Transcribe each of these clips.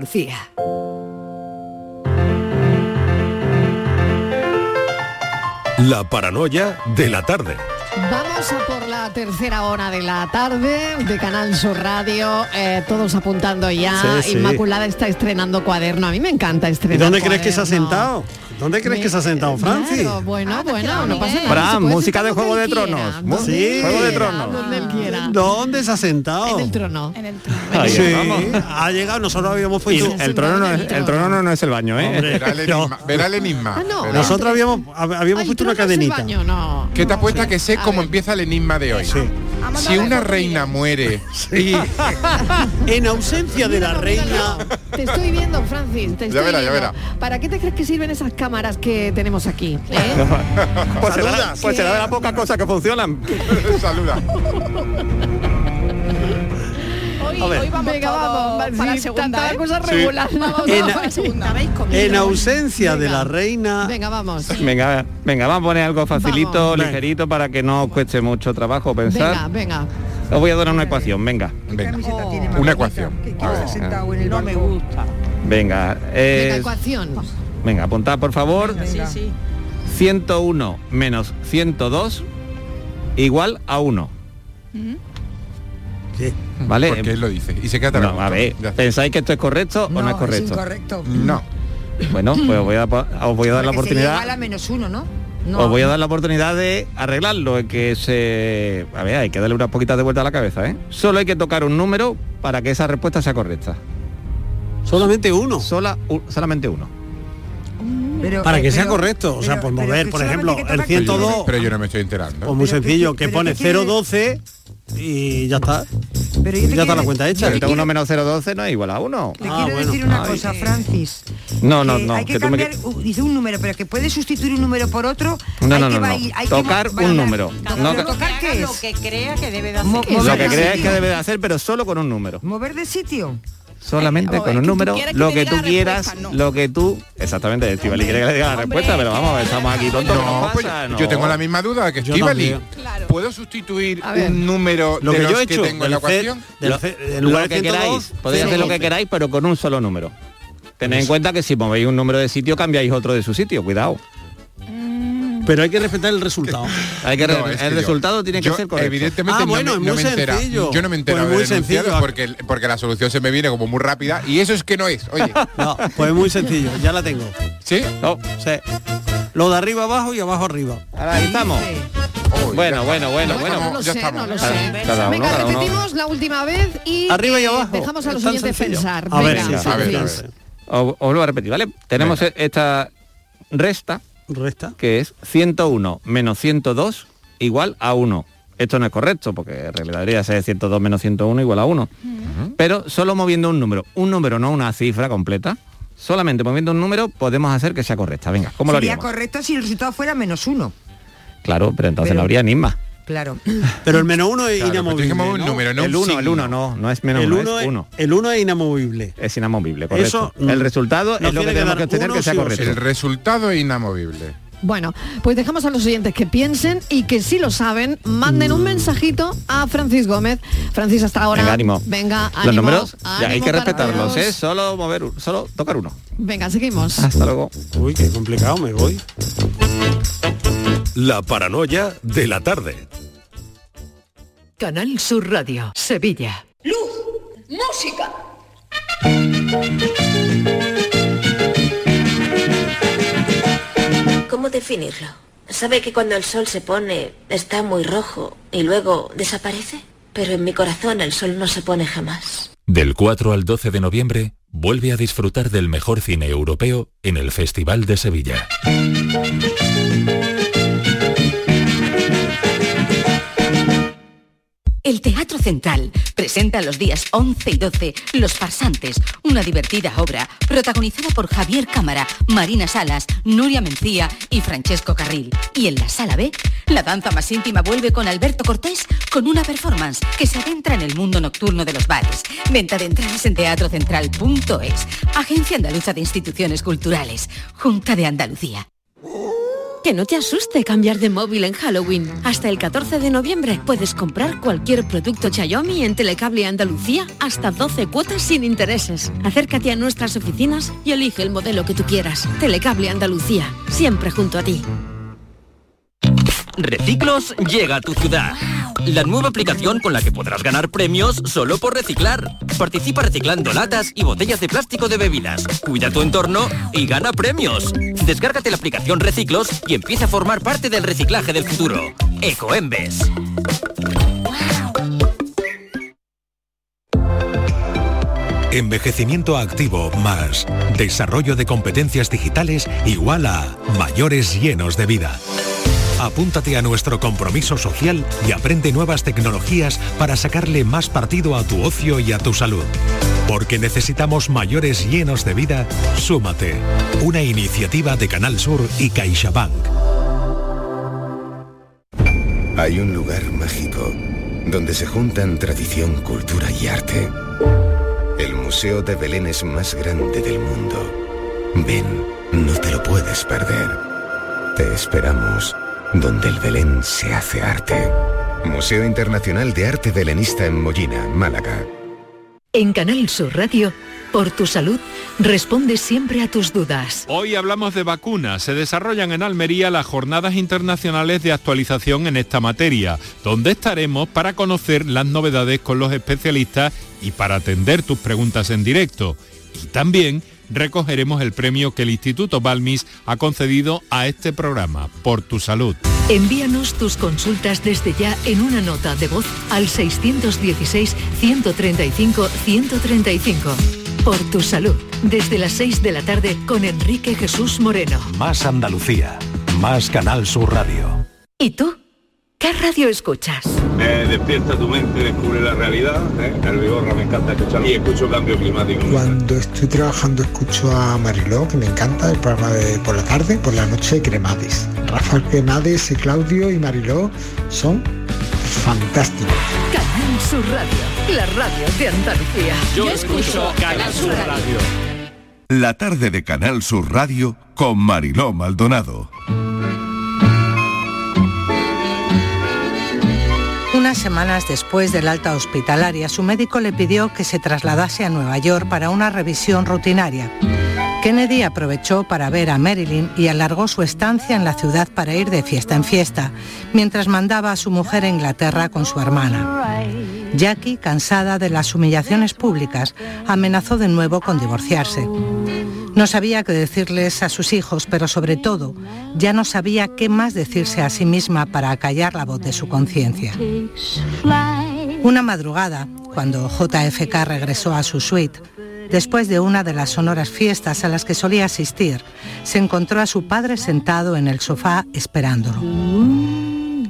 Lucía. La paranoia de la tarde. Vamos a por la tercera hora de la tarde de Canal Sur Radio, eh, todos apuntando ya. Sí, sí. Inmaculada está estrenando cuaderno. A mí me encanta ¿Y estrenar. dónde crees que se ha sentado? ¿Dónde crees que se ha sentado, Francis? Claro, bueno, bueno, no pasa nada. Fran, música de Juego donde de Tronos. donde Sí. Juego de Tronos. Donde él quiera. ¿Dónde se ha sentado? En el trono. En el trono. Sí, ha llegado, nosotros habíamos puesto... el trono no es, el trono no, no es el baño, ¿eh? Hombre, Verá el no. enigma. Ah, no. Verá. Nosotros habíamos, habíamos Ay, puesto una cadenita. ¿Qué te apuesta que sé cómo empieza el enigma de hoy? Sí. Si una reina muere En ausencia de la reina... Te estoy viendo, Francis. Te estoy verá, ya verá. ¿Para qué te crees que sirven esas cámaras que tenemos aquí? eh? Pues será, pues será de las pocas cosas que funcionan. saluda. Hoy, A ver. hoy vamos Venga, vamos, para sí, segunda, ¿eh? cosa regular. Vamos, En- vamos. Para la segunda. En ausencia de la reina... Venga, vamos. Venga, venga, vamos a poner algo facilito, Vamos. ligerito, para que no os cueste mucho trabajo pensar. Venga, venga. Os voy a dar una ecuación, venga. Venga. Una ecuación. A ver. no me gusta. Venga, Venga, ecuación. venga, apuntad por favor. Sí, sí. 101 menos 102 igual a 1. Sí. ¿Vale? Porque él lo dice. Y se queda No, a ver. ¿pensáis que esto es correcto o no es correcto? incorrecto. No. Bueno, pues os voy a, os voy a dar la sería igual a oportunidad. menos uno, ¿no? No. Os voy a dar la oportunidad de arreglarlo, es que se... A ver, hay que darle unas poquitas de vuelta a la cabeza, ¿eh? Solo hay que tocar un número para que esa respuesta sea correcta. Solamente uno. Sola, u- solamente uno. Pero, Para eh, que sea pero- correcto. O sea, pero- por mover, por ejemplo, el toca- Pero yo, 102. pero yo no me estoy enterando. Pues muy que- sencillo, que pero pone que quiere- 012 y ya está. Pero yo te Ya está la cuenta hecha. yo te Pero 1 quiero- menos 012 no es igual a 1. Te Ah, quiero bueno. decir una Ay. cosa, Francis. No, no, no, Hay que, que tú me cambiar, uh, dice un número, pero que puede sustituir un número por otro. No, hay no, que no, hay Tocar mo- un número. ¿Pero No ¿Tocar qué es? que crea que debe de Mo- hacer. mover Lo que sitio. que debe de hacer, pero solo con un número. ¿Mover de sitio? Solamente Eh, con un número, lo que tú quieras, no. lo que tú... Exactamente, Estivali quiere que le diga la respuesta, pero vamos, a ver, estamos aquí tontos. No, ¿qué pues yo tengo la misma duda que Yo Estivali. Claro. ¿Puedo sustituir un número Lo de que los yo he que hecho, tengo en la ecuación? en lo lugar que de 102, queráis, podéis hacer lo que 012. queráis, pero con un solo número. Tened en cuenta que si movéis un número de sitio, cambiáis otro de su sitio, cuidado. Pero hay que respetar el resultado. Hay que No, es que el yo- resultado tiene que ser correcto. Evidentemente Ah, no bueno, me, es no muy me entera. sencillo. Yo no me entero Pues muy sencillo. porque, porque la solución se me viene como muy rápida y eso es que no es. Oye, No, pues muy sencillo, ya la tengo. ¿sí? No, Sí. Lo de arriba abajo y abajo arriba. ahora ahí estamos. Uy, Bueno, ya bueno, bueno, bueno. No lo ya sé, estamos. no lo sé. Venga, repetimos la última vez y Arriba y abajo. dejamos a los oyentes pensar. A ver, a ver, a ver. Os, os vuelvo a repetir, ¿vale? Tenemos Venga. esta resta, Resta. que es 101 menos 102 igual a 1. Esto no es correcto, porque en realidad debería ser 102 menos 101 igual a 1. Pero solo moviendo un número, un número no una cifra completa, solamente moviendo un número podemos hacer que sea correcta. Venga, ¿cómo lo Sería haríamos? correcto si el resultado fuera menos uno. Claro, pero entonces Pero- no habría enigma. Claro. Pero el menos uno es Claro, inamovible. mover un ¿no? número, no el un 1, el. 1 no, no es menos el 1, uno es es, 1. el uno es inamovible. Es inamovible, correcto. Eso, mm, el resultado es lo que tenemos que obtener uno que sea sí correcto. El resultado es inamovible. Bueno, pues dejamos a los oyentes que piensen y que si lo saben, manden un mensajito a Francis Gómez. Francis, hasta ahora. Venga, ánimo. Venga, Los ánimo, números ya hay ánimo que respetarlos. ¿eh? Solo mover, solo tocar uno. Venga, seguimos. Hasta luego. Uy, qué complicado, me voy. La paranoia de la tarde. Canal Sur Radio, Sevilla. ¿Cómo definirlo? ¿Sabe que cuando el sol se pone está muy rojo y luego desaparece? Pero en mi corazón el sol no se pone jamás. Del 4 al 12 de noviembre, vuelve a disfrutar del mejor cine europeo en el Festival de Sevilla. El Teatro Central presenta los días 11 y 12 Los Farsantes, una divertida obra protagonizada por Javier Cámara, Marina Salas, Nuria Mencía y Francesco Carril. Y en la Sala B, la danza más íntima vuelve con Alberto Cortés con una performance que se adentra en el mundo nocturno de los bares. Venta de entradas en teatrocentral.es. Agencia Andaluza de Instituciones Culturales. Junta de Andalucía. Que no te asuste cambiar de móvil en Halloween. Hasta el 14 de noviembre puedes comprar cualquier producto Xiaomi en Telecable Andalucía hasta 12 cuotas sin intereses. Acércate a nuestras oficinas y elige el modelo que tú quieras. Telecable Andalucía, siempre junto a ti. Reciclos llega a tu ciudad. La nueva aplicación con la que podrás ganar premios solo por reciclar. Participa reciclando latas y botellas de plástico de bebidas. Cuida tu entorno y gana premios. Descárgate la aplicación Reciclos y empieza a formar parte del reciclaje del futuro. Ecoembes. Envejecimiento activo más desarrollo de competencias digitales igual a mayores llenos de vida. Apúntate a nuestro compromiso social y aprende nuevas tecnologías para sacarle más partido a tu ocio y a tu salud. Porque necesitamos mayores llenos de vida, súmate. Una iniciativa de Canal Sur y CaixaBank. Hay un lugar mágico donde se juntan tradición, cultura y arte. El Museo de Belén es más grande del mundo. Ven, no te lo puedes perder. Te esperamos donde el Belén se hace arte. Museo Internacional de Arte Belenista en Mollina, Málaga. En Canal Sur Radio, por tu salud, responde siempre a tus dudas. Hoy hablamos de vacunas. Se desarrollan en Almería las jornadas internacionales de actualización en esta materia, donde estaremos para conocer las novedades con los especialistas y para atender tus preguntas en directo. Y también recogeremos el premio que el Instituto Balmis ha concedido a este programa, Por tu Salud. Envíanos tus consultas desde ya en una nota de voz al 616-135-135. Por tu salud, desde las 6 de la tarde con Enrique Jesús Moreno. Más Andalucía, más Canal Sur Radio. ¿Y tú? ¿Qué radio escuchas? Me despierta tu mente, descubre la realidad. ¿eh? El Vigorra me encanta escuchar y escucho cambio climático. Cuando estoy trabajando escucho a Mariló, que me encanta, el programa de por la tarde, por la noche Cremades. Rafael Cremades y Claudio y Mariló son fantásticos. Canal Sur Radio, la radio de Andalucía. Yo escucho Canal Sur Radio. La tarde de Canal Sur Radio con Mariló Maldonado. Unas semanas después del alta hospitalaria, su médico le pidió que se trasladase a Nueva York para una revisión rutinaria. Kennedy aprovechó para ver a Marilyn y alargó su estancia en la ciudad para ir de fiesta en fiesta, mientras mandaba a su mujer a Inglaterra con su hermana. Jackie, cansada de las humillaciones públicas, amenazó de nuevo con divorciarse. No sabía qué decirles a sus hijos, pero sobre todo ya no sabía qué más decirse a sí misma para acallar la voz de su conciencia. Una madrugada, cuando JFK regresó a su suite, después de una de las sonoras fiestas a las que solía asistir, se encontró a su padre sentado en el sofá esperándolo.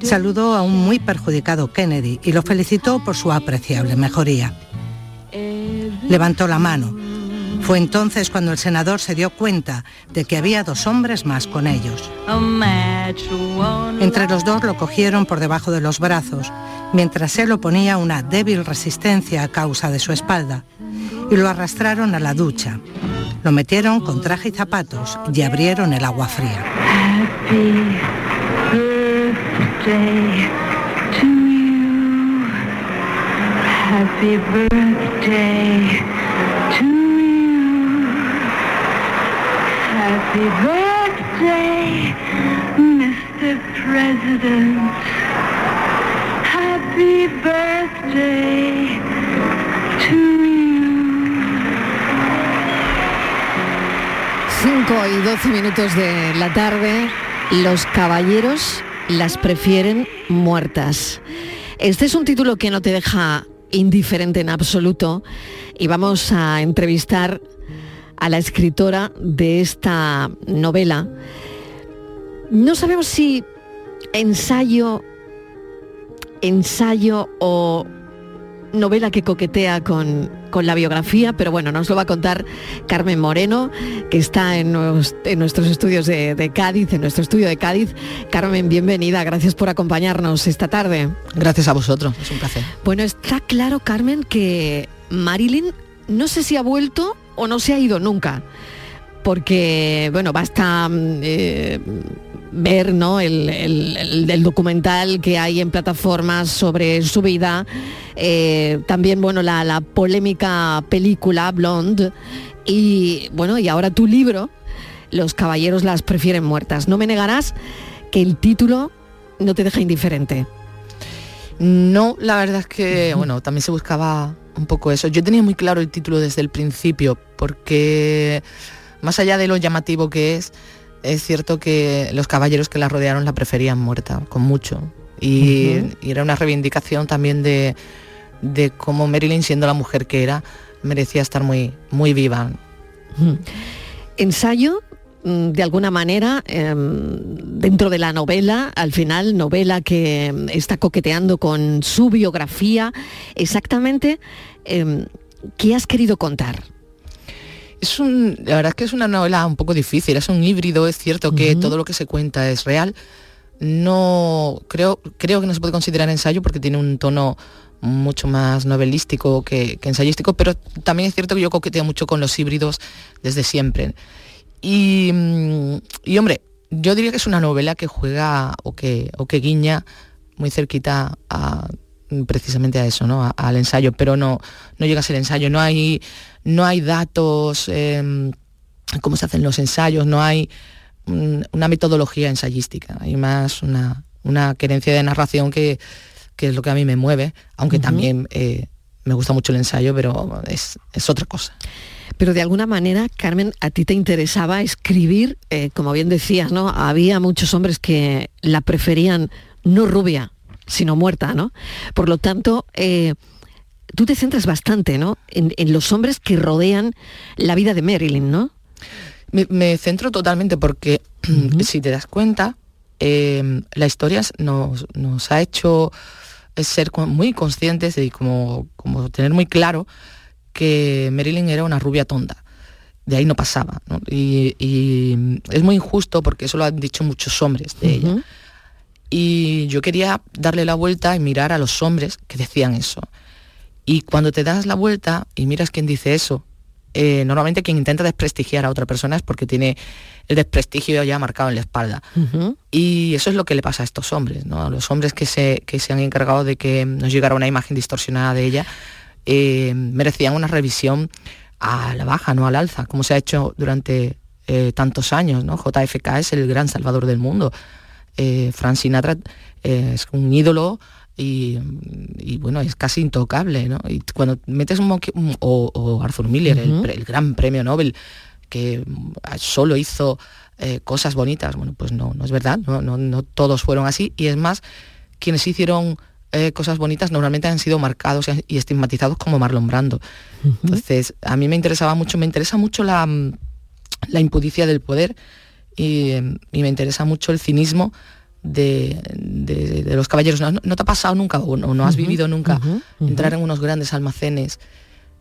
Saludó a un muy perjudicado Kennedy y lo felicitó por su apreciable mejoría. Levantó la mano. Fue entonces cuando el senador se dio cuenta de que había dos hombres más con ellos. Entre los dos lo cogieron por debajo de los brazos, mientras él oponía una débil resistencia a causa de su espalda, y lo arrastraron a la ducha. Lo metieron con traje y zapatos y abrieron el agua fría. Happy birthday to you. Happy birthday, Mr. President. Happy birthday to you. 5 y 12 minutos de la tarde, los caballeros las prefieren muertas. Este es un título que no te deja indiferente en absoluto y vamos a entrevistar a la escritora de esta novela. No sabemos si ensayo, ensayo o novela que coquetea con, con la biografía, pero bueno, nos lo va a contar Carmen Moreno, que está en, nues- en nuestros estudios de, de Cádiz, en nuestro estudio de Cádiz. Carmen, bienvenida, gracias por acompañarnos esta tarde. Gracias a vosotros, es un placer. Bueno, está claro, Carmen, que Marilyn no sé si ha vuelto o no se ha ido nunca. Porque, bueno, basta eh, ver ¿no? el, el- documental que hay en plataformas sobre su vida, eh, también bueno, la, la polémica película Blonde y bueno, y ahora tu libro, Los caballeros las prefieren muertas. No me negarás que el título no te deja indiferente. No, la verdad es que, bueno, también se buscaba un poco eso. Yo tenía muy claro el título desde el principio, porque más allá de lo llamativo que es, es cierto que los caballeros que la rodearon la preferían muerta, con mucho. Y, era una reivindicación también de, de cómo Marilyn, siendo la mujer que era, merecía estar muy, muy viva. Ensayo, mm, de alguna manera, em, dentro de la novela, al final, novela que em, está coqueteando con su biografía, exactamente, em, ¿qué has querido contar? Es un, la verdad es que es una novela un poco difícil, es un híbrido, es cierto que todo lo que se cuenta es real. No creo, creo que no se puede considerar ensayo porque tiene un tono mucho más novelístico que, que ensayístico, pero también es cierto que yo coqueteo mucho con los híbridos desde siempre. Y, mm, y, hombre, yo diría que es una novela que juega o que, o que guiña muy cerquita a precisamente a eso, ¿no? A- al ensayo, pero no, no llega a ser ensayo, no hay, no hay datos, em, cómo se hacen los ensayos, no hay mm, una metodología ensayística, hay más una, una querencia de narración que, que es lo que a mí me mueve, aunque también eh, me gusta mucho el ensayo, pero es, es otra cosa. Pero de alguna manera, Carmen, a ti te interesaba escribir, eh, como bien decías, ¿no? Había muchos hombres que la preferían no rubia, sino muerta, ¿no? Por lo tanto, eh, tú te centras bastante, ¿no? En, en los hombres que rodean la vida de Marilyn, ¿no? Me, me centro totalmente porque si te das cuenta, eh, la historia nos, nos ha hecho ser muy conscientes y como, como tener muy claro que Marilyn era una rubia tonta. De ahí no pasaba. ¿no? Y, y es muy injusto porque eso lo han dicho muchos hombres de ella. Y yo quería darle la vuelta y mirar a los hombres que decían eso. Y cuando te das la vuelta y miras quién dice eso, eh, normalmente quien intenta desprestigiar a otra persona es porque tiene el desprestigio ya marcado en la espalda. Y eso es lo que le pasa a estos hombres, ¿no? A los hombres que se, que se han encargado de que nos llegara una imagen distorsionada de ella, eh, merecían una revisión a la baja, no al alza, como se ha hecho durante eh, tantos años, ¿no? JFK es el gran salvador del mundo. Eh, Frank Sinatra eh, es un ídolo y, y, bueno, es casi intocable, ¿no? Y cuando metes un, un- o, o Arthur Miller, el gran premio Nobel, que mm, solo hizo eh, cosas bonitas, bueno, pues no, no es verdad, no, no, no todos fueron así, y es más, quienes hicieron eh, cosas bonitas normalmente han sido marcados y- estigmatizados como Marlon Brando. Entonces, a mí me interesaba mucho, me interesa mucho la, mm, la impudicia del poder y, y me interesa mucho el cinismo de, de- de los caballeros. ¿No, no te ha pasado nunca o no, no has vivido nunca entrar en unos grandes almacenes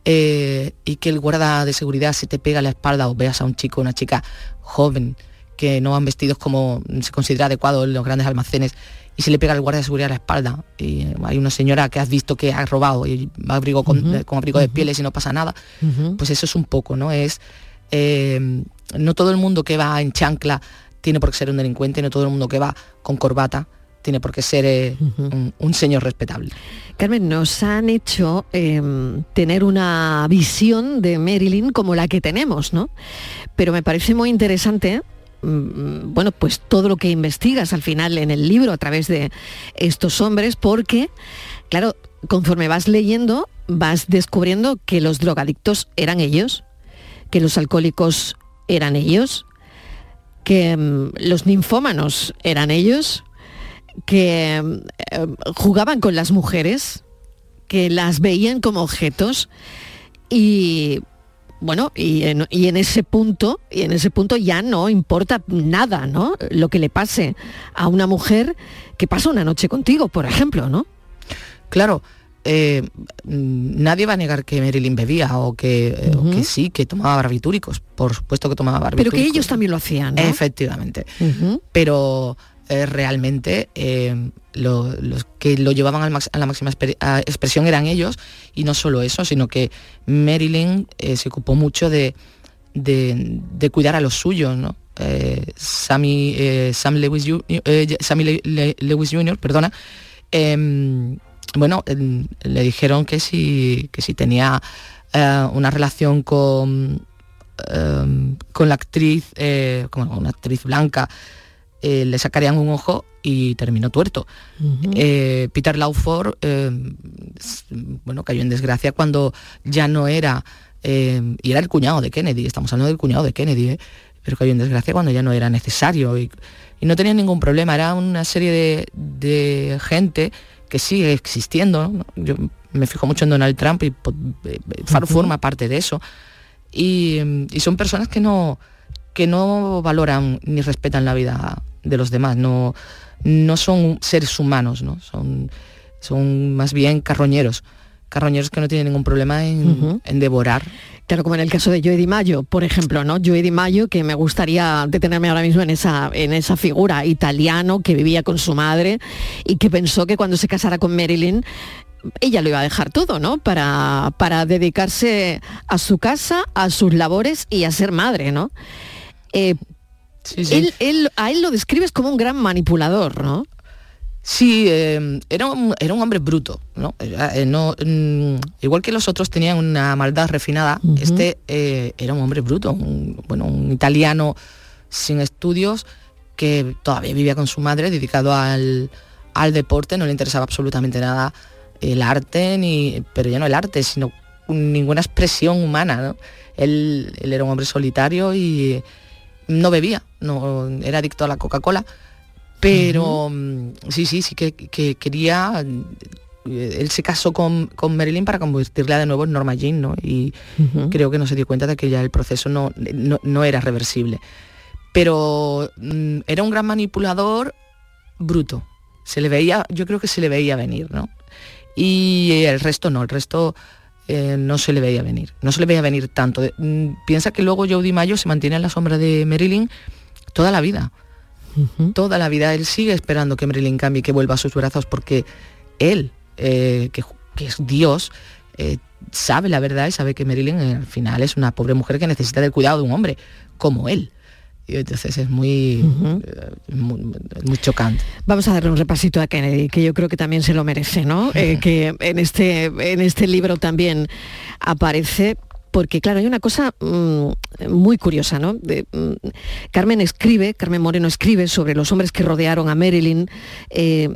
eh, y que el guarda de seguridad se te pega a la espalda o veas a un chico o una chica joven que no van vestidos como se considera adecuado en los grandes almacenes y se le pega al guardia de seguridad a la espalda y hay una señora que has visto que ha robado y va abrigo con, abrigo de pieles y no pasa nada pues eso es un poco, ¿no? Es eh, no todo el mundo que va en chancla tiene por qué ser un delincuente, no todo el mundo que va con corbata tiene por qué ser eh, un, un señor respetable. Carmen, nos han hecho em, tener una visión de Marilyn como la que tenemos, ¿no? Pero me parece muy interesante, mm, bueno, pues todo lo que investigas al final en el libro a través de estos hombres, porque, claro, conforme vas leyendo, vas descubriendo que los drogadictos eran ellos, que los alcohólicos eran ellos, que mm, los ninfómanos eran ellos, que eh, jugaban con las mujeres, que las veían como objetos y bueno, y en, y en ese punto, y en ese punto ya no importa nada, ¿no? Lo que le pase a una mujer que pasa una noche contigo, por ejemplo, ¿no? Claro, eh, mm, nadie va a negar que Marilyn bebía o que, eh, o que sí, que tomaba barbitúricos, por supuesto que tomaba Pero barbitúricos. que ellos también lo hacían, ¿no? Efectivamente. Pero eh, realmente eh, lo- los que lo llevaban al max- a la máxima a expresión eran ellos y no solo eso, sino que Marilyn se ocupó mucho de, de- de cuidar a los suyos, ¿no? Sammy, Sam Lewis, Sammy Le- Le- Lewis Jr., perdona, em, bueno, em, le dijeron que si, que si tenía eh, una relación con, em, con la actriz, eh, como una actriz blanca, eh, le sacarían un ojo y terminó tuerto. Eh, Peter Lawford, bueno, cayó en desgracia cuando ya no era, eh, y era el cuñado de Kennedy, estamos hablando del cuñado de Kennedy, pero cayó en desgracia cuando ya no era necesario y, y no tenía ningún problema, era una serie de, de gente que sigue existiendo, ¿no? yo me fijo mucho en Donald Trump y eh, eh, forma parte de eso, y, mm, y son personas que no, que no valoran ni respetan la vida de los demás, no, no son seres humanos, ¿no? Son, son más bien carroñeros, carroñeros que no tienen ningún problema en, en devorar. Claro, como en el caso de Joey Di Mayo, por ejemplo, ¿no? Joey Di Mayo, que me gustaría detenerme ahora mismo en esa, en esa figura italiano que vivía con su madre y que pensó que cuando se casara con Marilyn, ella lo iba a dejar todo, ¿no? Para, para dedicarse a su casa, a sus labores y a ser madre, ¿no? Eh, Él, él- a él lo describes como un gran manipulador, ¿no? Sí, eh, era, un, era un hombre bruto, ¿no? Era, eh, no, mm, igual que los otros tenían una maldad refinada, este eh, era un hombre bruto, un, bueno, un italiano sin estudios que todavía vivía con su madre, dedicado al, al deporte, no le interesaba absolutamente nada el arte, ni, pero ya no el arte, sino ninguna expresión humana, ¿no? Él, él era un hombre solitario y no bebía, no, era adicto a la Coca-Cola, pero mm, sí, sí, sí que, que quería... eh, Él se casó con, con Marilyn para convertirla de nuevo en Norma Jean, ¿no? Y creo que no se dio cuenta de que ya el proceso no, no, no era reversible. Pero mm, era un gran manipulador bruto. Se le veía, yo creo que se le veía venir, ¿no? Y el resto no, el resto eh, no se le veía venir. No se le veía venir tanto. De- mm, piensa que luego Joe Mayo se mantiene en la sombra de Marilyn toda la vida. Toda la vida él sigue esperando que Marilyn cambie que vuelva a sus brazos porque él, eh, que, que es Dios, eh, sabe la verdad y sabe que Marilyn eh, al final es una pobre mujer que necesita del cuidado de un hombre como él. Y entonces es muy, muy, muy chocante. Vamos a darle un repasito a Kennedy, que yo creo que también se lo merece, ¿no? Eh, que en este, en este libro también aparece. Porque claro, hay una cosa mm, muy curiosa, ¿no? Mm, Carmen escribe, Carmen Moreno escribe sobre los hombres que rodearon a Marilyn, eh,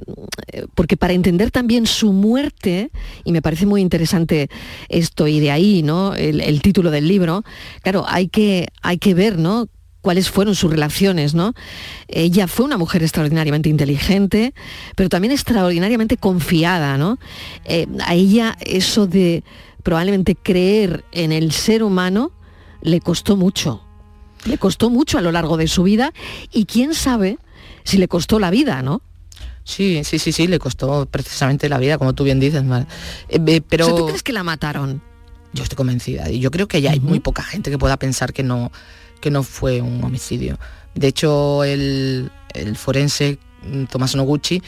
porque para entender también su muerte, y me parece muy interesante esto, y de ahí, ¿no? El, el título del libro, claro, hay que, hay que ver, ¿no? cuáles fueron sus relaciones, ¿no? Ella fue una mujer extraordinariamente inteligente, pero también extraordinariamente confiada, ¿no? Eh, a ella eso de probablemente creer en el ser humano le costó mucho. Le costó mucho a lo largo de su vida y quién sabe si le costó la vida, ¿no? Sí, sí, sí, sí, le costó precisamente la vida, como tú bien dices, Mar. Eh, eh, pero O sea, ¿tú crees que la mataron? yo estoy convencida y yo creo que ya hay muy poca gente que pueda pensar que no que no fue un homicidio. De hecho, el, el forense mm, Tomás Noguchi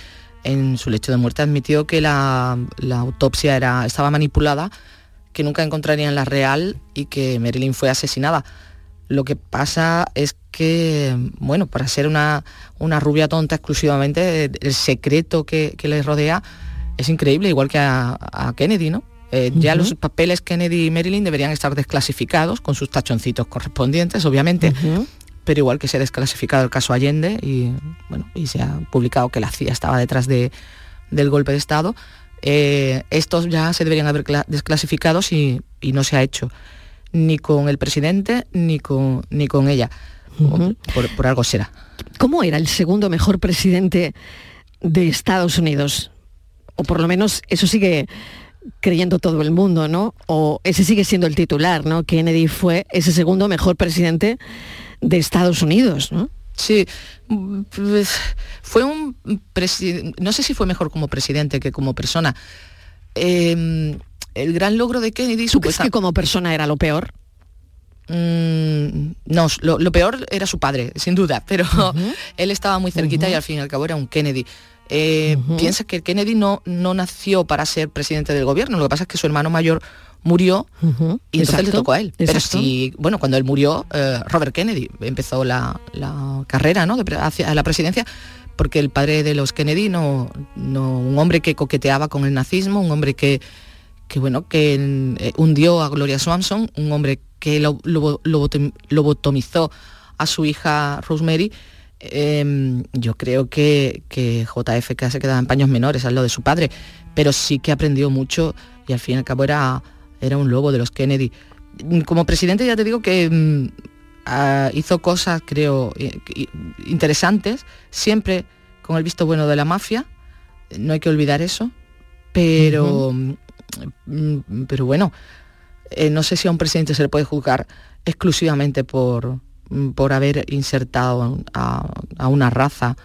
en su lecho de muerte admitió que la, la autopsia era, estaba manipulada, que nunca encontrarían la real y que Marilyn fue asesinada. Lo que pasa es que, bueno, para ser una, una rubia tonta exclusivamente, el secreto que, que le rodea es increíble, igual que a, a Kennedy, ¿no? Eh, Ya los papeles Kennedy y Marilyn deberían estar desclasificados con sus tachoncitos correspondientes, obviamente, pero igual que se ha desclasificado el caso Allende y, bueno, y se ha publicado que la CIA estaba detrás de, del golpe de Estado, eh, estos ya se deberían haber cla- desclasificados y, y no se ha hecho ni con el presidente ni con, ni con ella. Por, por algo será. ¿Cómo era el segundo mejor presidente de Estados Unidos? O por lo menos eso sigue creyendo todo el mundo, ¿no? O ese sigue siendo el titular, ¿no? Kennedy fue ese segundo mejor presidente de Estados Unidos, ¿no? Sí, pues, fue un presidente, no sé si fue mejor como presidente que como persona. Eh, el gran logro de Kennedy... ¿Tú crees que como persona era lo peor? Mm, no, lo, lo peor era su padre, sin duda, pero él estaba muy cerquita y al fin y al cabo era un Kennedy. Eh, Piensa que Kennedy no, no nació para ser presidente del gobierno, lo que pasa es que su hermano mayor murió y entonces Exacto, le tocó a él. Pero exacto. si, bueno, cuando él murió, eh, Robert Kennedy empezó la, la carrera ¿no? de hacia la presidencia porque el padre de los Kennedy no, no un hombre que coqueteaba con el nazismo, un hombre que, que bueno, que eh, hundió a Gloria Swanson, un hombre que lo, lo- lobotom- lobotomizó a su hija Rosemary, eh, yo creo que, que JFK se quedaba en paños menores al lo de su padre, pero sí que aprendió mucho y al fin y al cabo era, era un lobo de los Kennedy. Como presidente ya te digo que mm, ah, hizo cosas, creo, interesantes, siempre con el visto bueno de la mafia, no hay que olvidar eso, pero, mm, pero bueno, eh, no sé si a un presidente se le puede juzgar exclusivamente por, mm, por haber insertado a, a una raza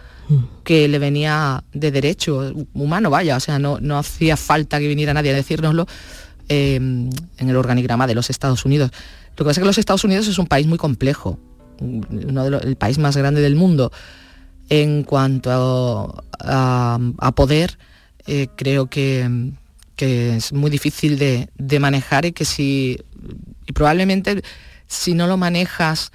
que le venía de derecho humano, vaya, o sea, no, no hacía falta que viniera nadie a decírnoslo eh, en el organigrama de los Estados Unidos. Lo que pasa es que los Estados Unidos es un país muy complejo, uno de los- el país más grande del mundo. En cuanto a, a poder, eh, creo que, que es muy difícil de, de manejar y que si y probablemente si no lo manejas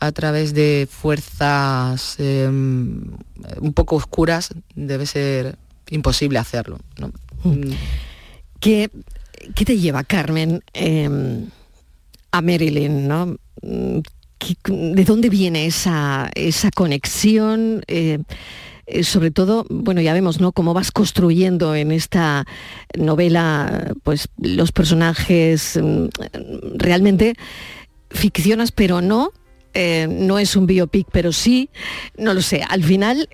a través de fuerzas eh, un poco oscuras debe ser imposible hacerlo. ¿no? Mm. ¿Qué, te lleva, Carmen, eh, a Marilyn? ¿no? Mm, ¿qué- ¿De dónde viene esa, esa conexión? Eh, eh, sobre todo, bueno, ya vemos, ¿no? Cómo vas construyendo en esta novela, pues, los personajes mm, realmente ficcionas, pero no. eh, no es un biopic, pero sí, no lo sé. Al final,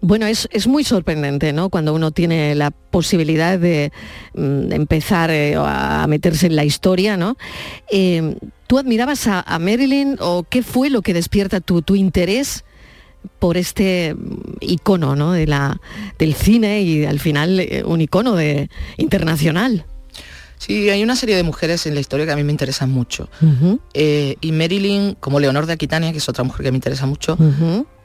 bueno, es, es muy sorprendente, ¿no? Cuando uno tiene la posibilidad de mm, empezar eh, a meterse en la historia, ¿no? Eh, ¿Tú admirabas a, a Marilyn o qué fue lo que despierta tu, tu interés por este mm, icono ¿no? de la, del cine y al final eh, un icono de, internacional? Sí, hay una serie de mujeres en la historia que a mí me interesan mucho. Eh, y Marilyn, como Leonor de Aquitania, que es otra mujer que me interesa mucho,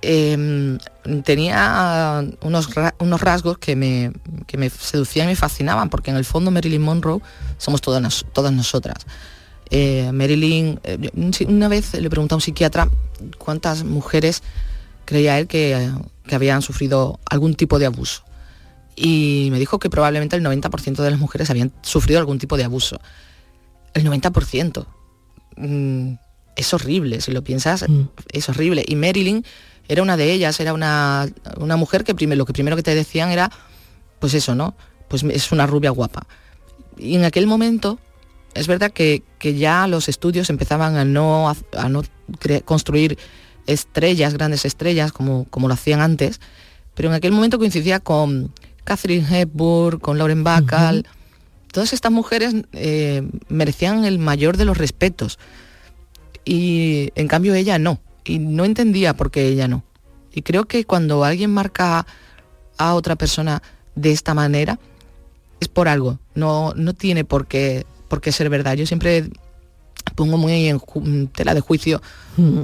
eh, tenía unos, ra- unos rasgos que me, que me seducían y me fascinaban, porque en el fondo Marilyn Monroe somos todas, nos- todas nosotras. Eh, Marilyn, eh, una vez le pregunté a un psiquiatra cuántas mujeres creía él que, que habían sufrido algún tipo de abuso. Y me dijo que probablemente el 90% de las mujeres habían sufrido algún tipo de abuso. El 90%. Mm, es horrible, si lo piensas, es horrible. Y Marilyn era una de ellas, era una, una mujer que primero, lo que primero que te decían era, pues eso, ¿no? Pues es una rubia guapa. Y en aquel momento, es verdad que, que ya los estudios empezaban a no, a no construir estrellas, grandes estrellas, como, como lo hacían antes, pero en aquel momento coincidía con Catherine Hepburn, con Lauren Bacall. Todas estas mujeres eh, merecían el mayor de los respetos. Y en cambio ella no. Y no entendía por qué ella no. Y creo que cuando alguien marca a otra persona de esta manera, es por algo. No, no tiene por qué, por qué ser verdad. Yo siempre pongo muy en tela de juicio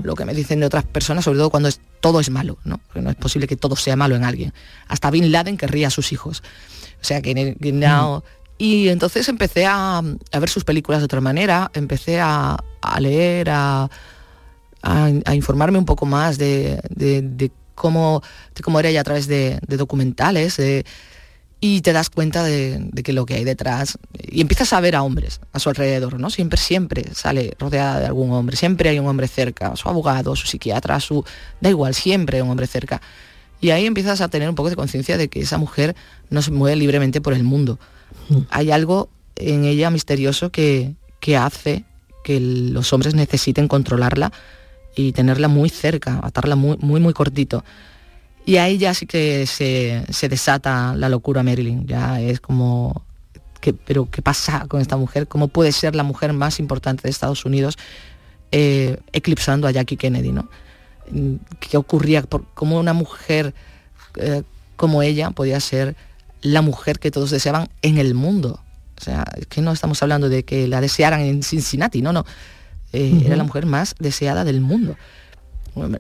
lo que me dicen de otras personas, sobre todo cuando es, todo es malo, ¿no? Porque no es posible que todo sea malo en alguien. Hasta Bin Laden querría a sus hijos. O sea que, que no- Y entonces empecé a, a ver sus películas de otra manera, empecé a, a leer, a, a, informarme un poco más de, de- de cómo, de cómo era ella a través de, de documentales, de- y te das cuenta de, de que lo que hay detrás, y empiezas a ver a hombres a su alrededor, ¿no? Siempre, siempre sale rodeada de algún hombre, siempre hay un hombre cerca, su abogado, su psiquiatra, su... da igual, siempre hay un hombre cerca. Y ahí empiezas a tener un poco de conciencia de que esa mujer no se mueve libremente por el mundo. Hay algo en ella misterioso que, que hace que los hombres necesiten controlarla y tenerla muy cerca, atarla muy, muy, muy cortito. Y ahí ya sí que se, se desata la locura Marilyn. Ya es como, ¿qué, pero ¿qué pasa con esta mujer? ¿Cómo puede ser la mujer más importante de Estados Unidos eh, eclipsando a Jackie Kennedy? ¿no? Mm, ¿Qué ocurría? ¿Cómo una mujer eh, como ella podía ser la mujer que todos deseaban en el mundo? O sea, es que no estamos hablando de que la desearan en Cincinnati, no, no. Eh. Era la mujer más deseada del mundo.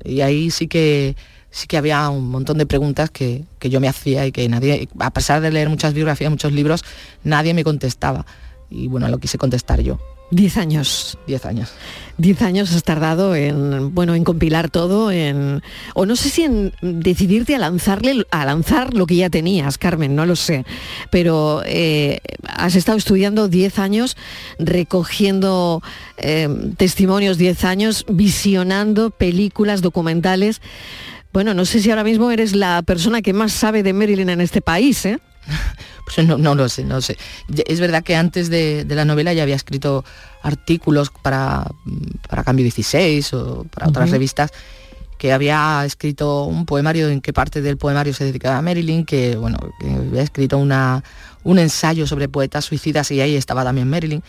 Y ahí sí que sí que había un montón de preguntas que, que yo me hacía y que nadie, a pesar de leer muchas biografías, muchos libros, nadie me contestaba. y bueno, lo quise contestar yo. Diez años. Diez años. Diez años has tardado en, bueno, en compilar todo, en, o no sé si en decidirte a lanzarle, a lanzar lo que ya tenías, Carmen, no lo sé. Pero eh, has estado estudiando diez años, recogiendo eh, testimonios diez años, visionando películas, documentales. Bueno, no sé si ahora mismo eres la persona que más sabe de Marilyn en este país, ¿eh? Pues no, no lo sé, no sé. Es verdad que antes de, de la novela ya había escrito artículos para, para Cambio 16 o para otras revistas que había escrito un poemario en qué parte del poemario se dedicaba a Marilyn, que bueno, que había escrito una, un ensayo sobre poetas suicidas y ahí estaba también Marilyn.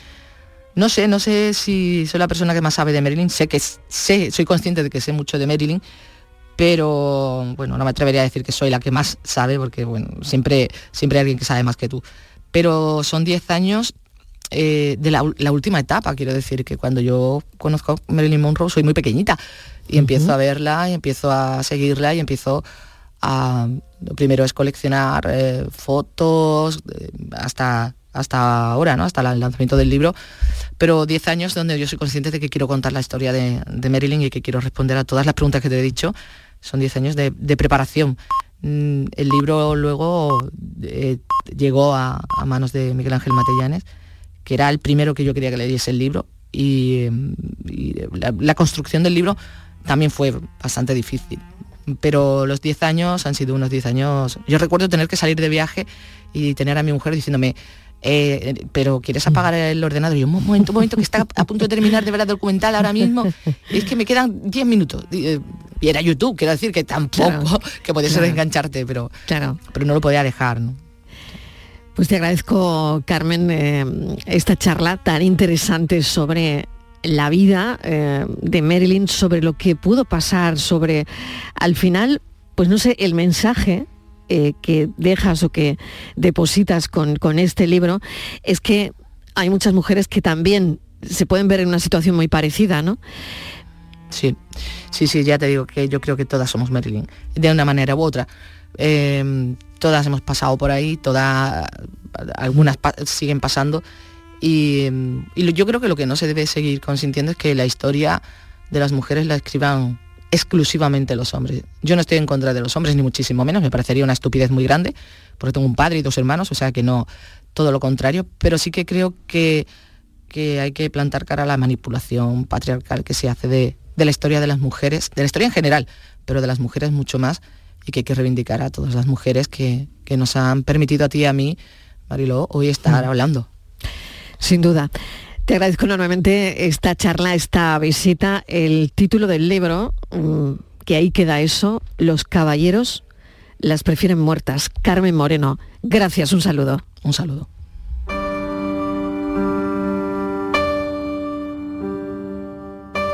No sé, no sé si soy la persona que más sabe de Marilyn, sé que sé, soy consciente de que sé mucho de Marilyn, pero bueno, no me atrevería a decir que soy la que más sabe, porque bueno, siempre, siempre hay alguien que sabe más que tú. Pero son 10 años eh, de la, última etapa, quiero decir, que cuando yo conozco a Marilyn Monroe soy muy pequeñita y empiezo a verla y empiezo a seguirla y empiezo a, lo primero es coleccionar eh, fotos eh, hasta, hasta ahora, ¿no? hasta el lanzamiento del libro, pero 10 años donde yo soy consciente de que quiero contar la historia de, de Marilyn y que quiero responder a todas las preguntas que te he dicho. Son 10 años de, de preparación. Mm, El libro luego eh, llegó a, manos de Miguel Ángel Matellanes, que era el primero que yo quería que le diese el libro, y, eh, y la, la construcción del libro también fue bastante difícil. Pero los 10 años han sido unos 10 años. Yo recuerdo tener que salir de viaje y tener a mi mujer diciéndome, eh, pero ¿quieres apagar el ordenador? Y yo, un momento, un momento, que está a punto de terminar de ver el documental ahora mismo. Es que me quedan 10 minutos. Y, eh, y era YouTube, quiero decir que tampoco, Claro, que podías claro. engancharte, pero, claro. pero no lo podía dejar. ¿no? Pues te agradezco, Carmen, eh, esta charla tan interesante sobre la vida eh, de Marilyn, sobre lo que pudo pasar, sobre, al final, pues no sé, el mensaje eh, que dejas o que depositas con, con este libro es que hay muchas mujeres que también se pueden ver en una situación muy parecida, ¿no? Sí, sí, sí, ya te digo que yo creo que todas somos Marilyn, de una manera u otra. Eh, todas hemos pasado por ahí, todas, algunas siguen pasando. Y, eh, y yo creo que lo que no se debe seguir consintiendo es que la historia de las mujeres la escriban exclusivamente los hombres. Yo no estoy en contra de los hombres, ni muchísimo menos, me parecería una estupidez muy grande, porque tengo un padre y dos hermanos, o sea que no, todo lo contrario, pero sí que creo que, que hay que plantar cara a la manipulación patriarcal que se hace de, de la historia de las mujeres, de la historia en general, pero de las mujeres mucho más, y que hay que reivindicar a todas las mujeres que, que nos han permitido a ti y a mí, Mariló, hoy estar hablando. Sin duda. Te agradezco enormemente esta charla, esta visita, el título del libro, mm, que ahí queda eso, Los caballeros las prefieren muertas. Carmen Moreno, gracias, un saludo. Un saludo.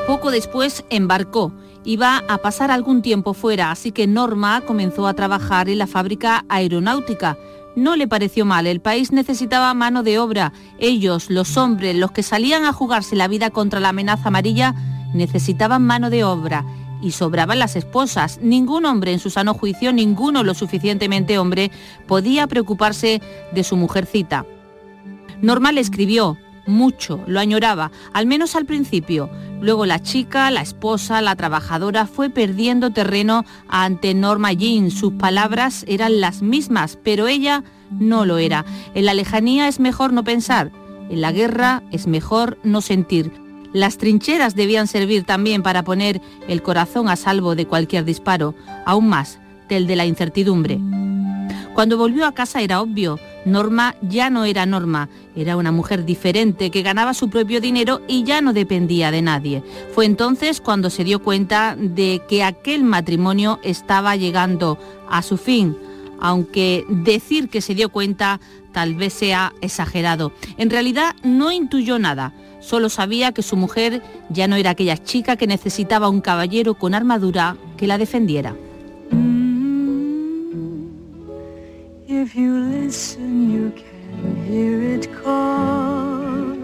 Poco después embarcó. Iba a pasar algún tiempo fuera, así que Norma comenzó a trabajar en la fábrica aeronáutica. No le pareció mal, el país necesitaba mano de obra. Ellos, los hombres, los que salían a jugarse la vida contra la amenaza amarilla, necesitaban mano de obra. Y sobraban las esposas. Ningún hombre en su sano juicio, ninguno lo suficientemente hombre, podía preocuparse de su mujercita. Norma le escribió, mucho, lo añoraba, al menos al principio. Luego la chica, la esposa, la trabajadora fue perdiendo terreno ante Norma Jean. Sus palabras eran las mismas, pero ella no lo era. En la lejanía es mejor no pensar, en la guerra es mejor no sentir. Las trincheras debían servir también para poner el corazón a salvo de cualquier disparo, aún más del de la incertidumbre. Cuando volvió a casa era obvio, Norma ya no era Norma, era una mujer diferente que ganaba su propio dinero y ya no dependía de nadie. Fue entonces cuando se dio cuenta de que aquel matrimonio estaba llegando a su fin, aunque decir que se dio cuenta tal vez sea exagerado. En realidad no intuyó nada, solo sabía que su mujer ya no era aquella chica que necesitaba un caballero con armadura que la defendiera. If you listen, you can hear it call.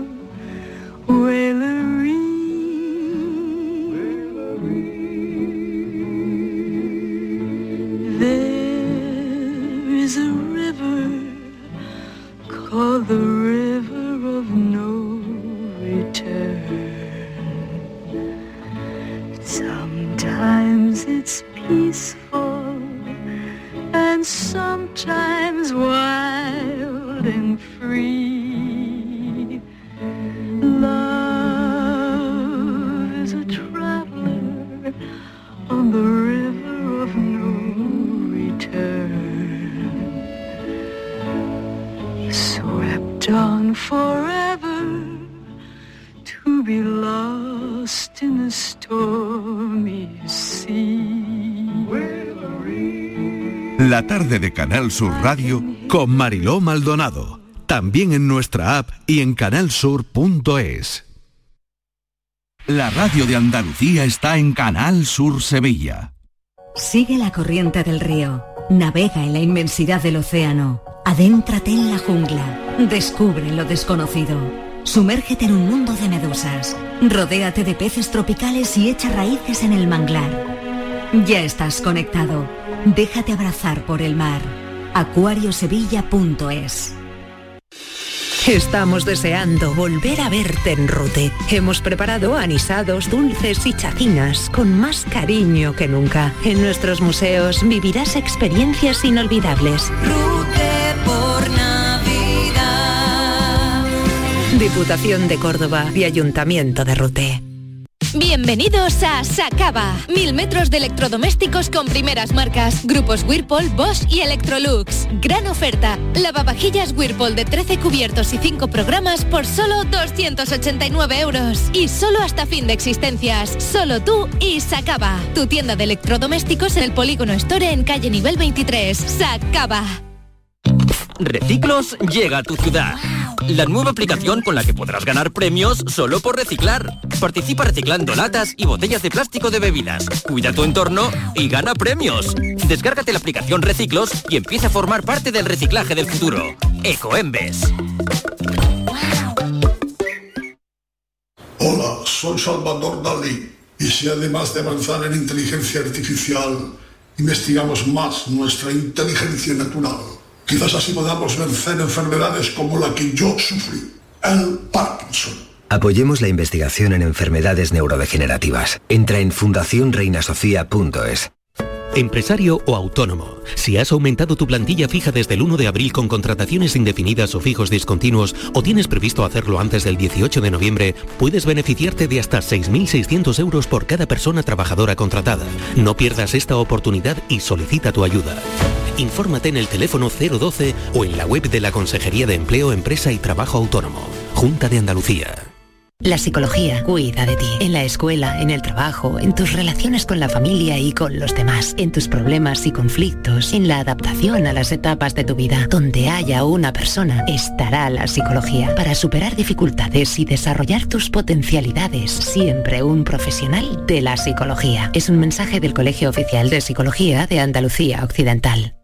Wailerie. There is a river called the River of No Return. Sometimes it's peaceful sometimes wild Canal Sur Radio Con Mariló Maldonado. También en nuestra app y en canalsur.es. La radio de Andalucía está en Canal Sur Sevilla. Sigue la corriente del río, navega en la inmensidad del océano, adéntrate en la jungla, descubre lo desconocido, sumérgete en un mundo de medusas, rodéate de peces tropicales y echa raíces en el manglar. Ya estás conectado, déjate abrazar por el mar. acuariosevilla.es Estamos deseando volver a verte en Rute. Hemos preparado anisados, dulces y chacinas con más cariño que nunca. En nuestros museos vivirás experiencias inolvidables. Rute por Navidad. Diputación de Córdoba y Ayuntamiento de Rute. Bienvenidos a Sacaba. Mil metros de electrodomésticos con primeras marcas. Grupos Whirlpool, Bosch y Electrolux. Gran oferta. Lavavajillas Whirlpool de 13 cubiertos y 5 programas por solo 289 euros. Y solo hasta fin de existencias. Solo tú y Sacaba. Tu tienda de electrodomésticos en el Polígono Store en calle nivel 23. Sacaba. Reciclos llega a tu ciudad. La nueva aplicación con la que podrás ganar premios solo por reciclar. Participa reciclando latas y botellas de plástico de bebidas. Cuida tu entorno y gana premios. Descárgate la aplicación Reciclos y empieza a formar parte del reciclaje del futuro. Ecoembes. Hola, soy Salvador Dalí. Y si además de avanzar en inteligencia artificial, investigamos más nuestra inteligencia natural, quizás así podamos vencer enfermedades como la que yo sufrí, el Parkinson. Apoyemos la investigación en enfermedades neurodegenerativas. Entra en fundacionreinasofía.es. Empresario o autónomo, si has aumentado tu plantilla fija desde el 1 de abril con contrataciones indefinidas o fijos discontinuos o tienes previsto hacerlo antes del 18 de noviembre, puedes beneficiarte de hasta 6.600 euros por cada persona trabajadora contratada. No pierdas esta oportunidad y solicita tu ayuda. Infórmate en el teléfono 012 o en la web de la Consejería de Empleo, Empresa y Trabajo Autónomo. Junta de Andalucía. La psicología cuida de ti. En la escuela, en el trabajo, en tus relaciones con la familia y con los demás, en tus problemas y conflictos, en la adaptación a las etapas de tu vida. Donde haya una persona, estará la psicología. Para superar dificultades y desarrollar tus potencialidades, siempre un profesional de la psicología. Es un mensaje del Colegio Oficial de Psicología de Andalucía Occidental.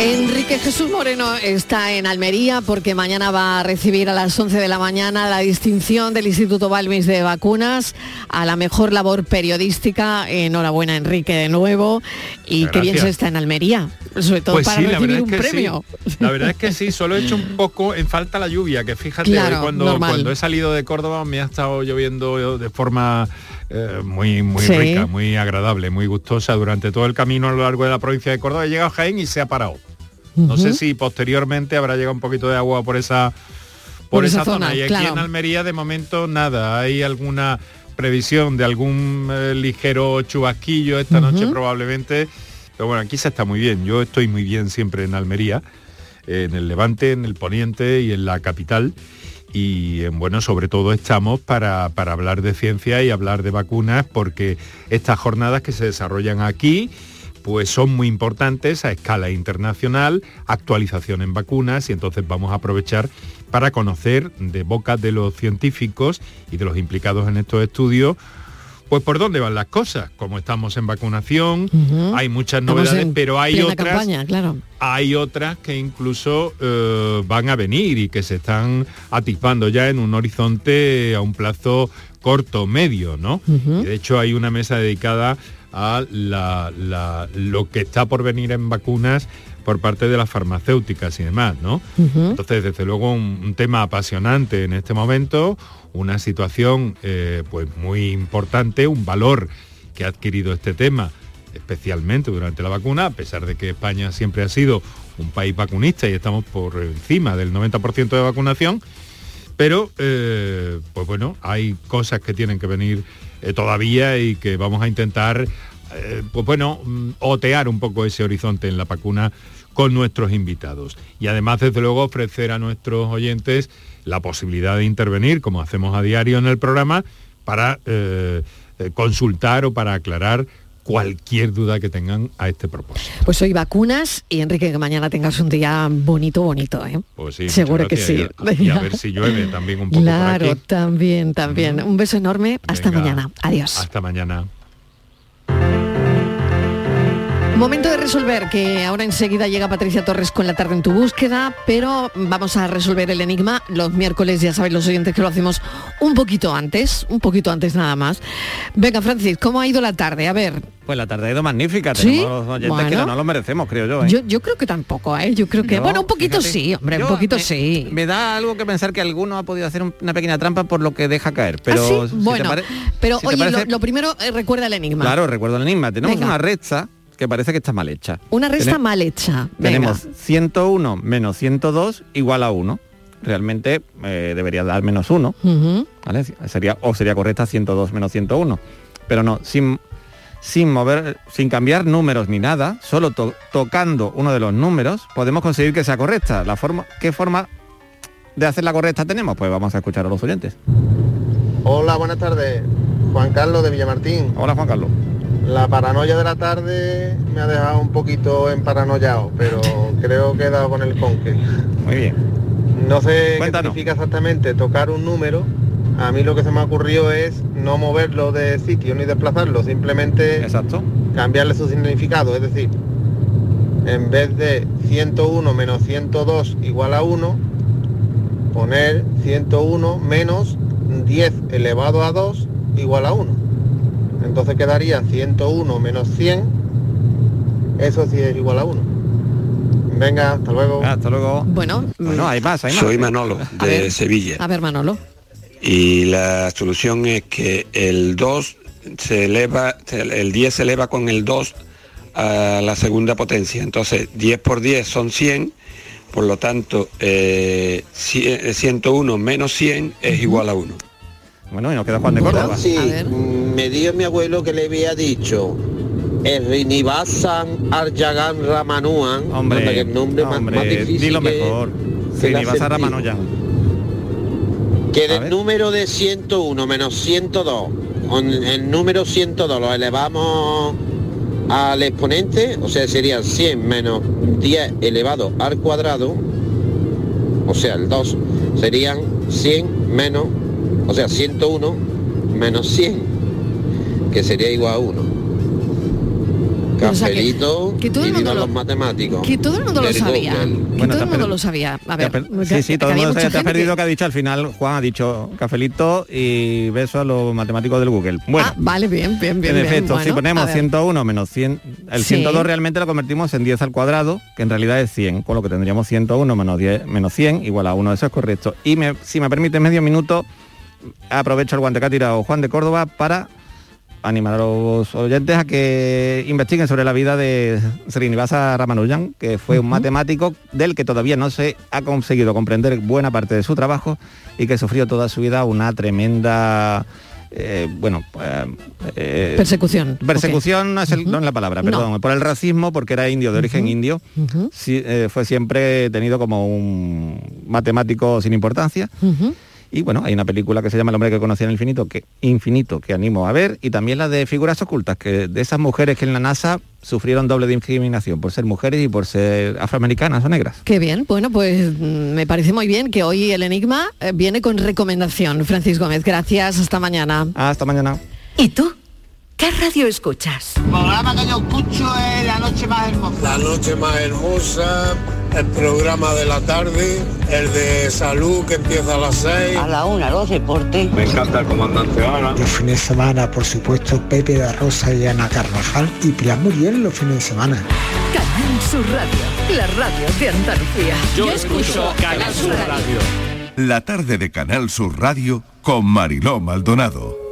Enrique Jesús Moreno está en Almería porque mañana va a recibir a las 11 de la mañana la distinción del Instituto Balmis de Vacunas a la mejor labor periodística. Enhorabuena Enrique de nuevo y Muchas qué bien gracias. se está en Almería, sobre todo Pues para sí, recibir un es que premio. sí. La verdad es que sí, solo he hecho un poco en falta la lluvia, que fíjate, Claro, cuando, normal. cuando he salido de Córdoba me ha estado lloviendo de forma eh, muy, muy Sí. rica, muy agradable, muy gustosa durante todo el camino a lo largo de la provincia de Córdoba. He llegado a Jaén y se ha parado. No sé si posteriormente habrá llegado un poquito de agua por esa por, Por esa esa, zona. zona, Y aquí en Almería de momento nada. Hay alguna previsión de algún eh, ligero chubasquillo esta noche probablemente. Pero bueno, aquí se está muy bien. Yo estoy muy bien siempre en Almería, en el Levante, en el Poniente y en la capital. Y bueno, sobre todo estamos para, para hablar de ciencia y hablar de vacunas porque estas jornadas que se desarrollan aquí pues son muy importantes a escala internacional, actualización en vacunas y entonces vamos a aprovechar para conocer de boca de los científicos y de los implicados en estos estudios pues por dónde van las cosas, como estamos en vacunación, hay muchas novedades, pero hay otras campaña, claro. hay otras que incluso eh, van a venir y que se están atisbando ya en un horizonte a un plazo corto, medio, ¿no? Y de hecho hay una mesa dedicada a la- la- lo que está por venir en vacunas por parte de las farmacéuticas y demás, ¿no? Entonces, desde luego, un, un tema apasionante en este momento, una situación eh, pues muy importante, un valor que ha adquirido este tema, especialmente durante la vacuna, a pesar de que España siempre ha sido un país vacunista y estamos por encima del 90% de vacunación, pero eh, pues bueno, hay cosas que tienen que venir eh, todavía y que vamos a intentar, eh, pues bueno, mm, otear un poco ese horizonte en la vacuna con nuestros invitados. Y además, desde luego, ofrecer a nuestros oyentes la posibilidad de intervenir, como hacemos a diario en el programa, para eh, eh, consultar o para aclarar cualquier duda que tengan a este propósito. Pues hoy vacunas y Enrique, que mañana tengas un día bonito, bonito, ¿eh? Pues sí, Seguro que sí. Y a, y a ver si llueve también un poco Claro, por aquí. también, también. Un beso enorme. Hasta mañana. Adiós. Hasta mañana. Momento de resolver, que ahora enseguida llega Patricia Torres con la tarde en tu búsqueda, pero vamos a resolver el enigma los miércoles, ya sabéis los oyentes que lo hacemos un poquito antes, un poquito antes nada más. Venga, Francis, ¿cómo ha ido la tarde? A ver, Pues la tarde ha ido magnífica, ¿Sí? tenemos los oyentes que no lo merecemos, creo yo. ¿eh? yo, yo creo que tampoco, ¿eh? Yo creo que, Yo, bueno, un poquito fíjate, sí, hombre, un poquito me- sí. Me da algo que pensar que alguno ha podido hacer un- una pequeña trampa por lo que deja caer. Pero ¿Ah, sí? si te bueno, pero si te oye, parece- lo, lo primero, eh, recuerda el enigma. Claro, recuerdo el enigma. Tenemos Venga. una recta que parece que está mal hecha. Una resta Tene- mal hecha. Venga. Tenemos 101 menos 102 igual a 1. Realmente eh, debería dar menos 1. Ujú. ¿vale? Sería, o sería correcta 102 menos 101. Pero no, sin, sin mover, sin cambiar números ni nada, solo to- tocando uno de los números, podemos conseguir que sea correcta. La forma, ¿Qué forma de hacerla correcta tenemos? Pues vamos a escuchar a los oyentes. Hola, buenas tardes. Juan Carlos de Villamartín. Hola Juan Carlos. La paranoia de la tarde me ha dejado un poquito emparanoiado, pero creo que he dado con el conque. Muy bien. No sé Cuéntanos. qué significa exactamente tocar un número. A mí lo que se me ha ocurrido es no moverlo de sitio ni desplazarlo, simplemente cambiarle su significado. Es decir, en vez de 101 menos 102 igual a 1, poner 101 menos 10 elevado a 2 igual a 1. Entonces quedaría 101 menos 100, eso sí es igual a 1. Venga, hasta luego. hasta luego. Bueno, Bueno, hay más, hay más. Soy Manolo, A de ver. Sevilla. A ver, Manolo. Y la solución es que el 2 se eleva, el 10 se eleva con el 2 a la segunda potencia. Entonces, 10 por 10 son 100, por lo tanto, eh, cien- 101 menos 100 es igual a 1. Bueno, y nos queda Juan de Córdoba. Sí, me dijo mi abuelo que le había dicho el Rinivasan Arjagan Ramanuan, Hombre, que el nombre más- hombre, más, difícil dilo mejor. sentí. Ramanujan. Que del número de 101 menos 102, con el número 102 lo elevamos al exponente, o sea, serían 100 menos 10 elevado al cuadrado, o sea, el 2, serían 100 menos, o sea, 101 menos 100, que sería igual a 1. O sea, que- Cafelito que todo el y mundo lo- los matemáticos. Que todo el mundo lo sabía. Google. Que Bueno, todo el has mundo lo sabía. A ver, Sí, sí, todo el mundo se te ha gente perdido que ha dicho al final, Juan ha dicho cafelito y beso a los matemáticos del Google. Bueno, Ah, vale, bien, bien, bien. en bien. efecto, si Bueno, ponemos ver. 101 menos 100, el Sí. 102 realmente lo convertimos en 10 al cuadrado, que en realidad es 100, con lo que tendríamos 101 menos 10 menos 100 igual a 1, eso es correcto. Y me- si me permite medio minuto, aprovecho el guante que ha tirado Juan de Córdoba para animar a los oyentes a que investiguen sobre la vida de Srinivasa Ramanujan, que fue un matemático del que todavía no se ha conseguido comprender buena parte de su trabajo y que sufrió toda su vida una tremenda eh, bueno, eh, eh, Persecución. Persecución no, es el- no es la palabra, No. perdón, por el racismo, porque era indio, de origen indio, eh, fue siempre tenido como un matemático sin importancia. Y bueno, hay una película que se llama El hombre que conocía el infinito, que infinito, que animo a ver, y también la de figuras ocultas, que de esas mujeres que en la NASA sufrieron doble discriminación por ser mujeres y por ser afroamericanas o negras. Qué bien. Bueno, pues mm, me parece muy bien que hoy el Enigma eh, viene con recomendación. Francis Gómez, gracias. Hasta mañana. Hasta mañana. ¿Y tú? ¿Qué radio escuchas? El programa que yo escucho es La Noche Más Hermosa. La noche más hermosa, el programa de la tarde, el de salud que empieza a las 6. A la una, los deportes. Me encanta el comandante Ana. Los fines de semana, por supuesto, Pepe da Rosa y Ana Carvajal y Pilar Muriel los fines de semana. Canal Canal Sur Radio, la radio de Andalucía. Yo escucho Canal Sur Radio. La tarde de Canal Sur Radio con Mariló Maldonado.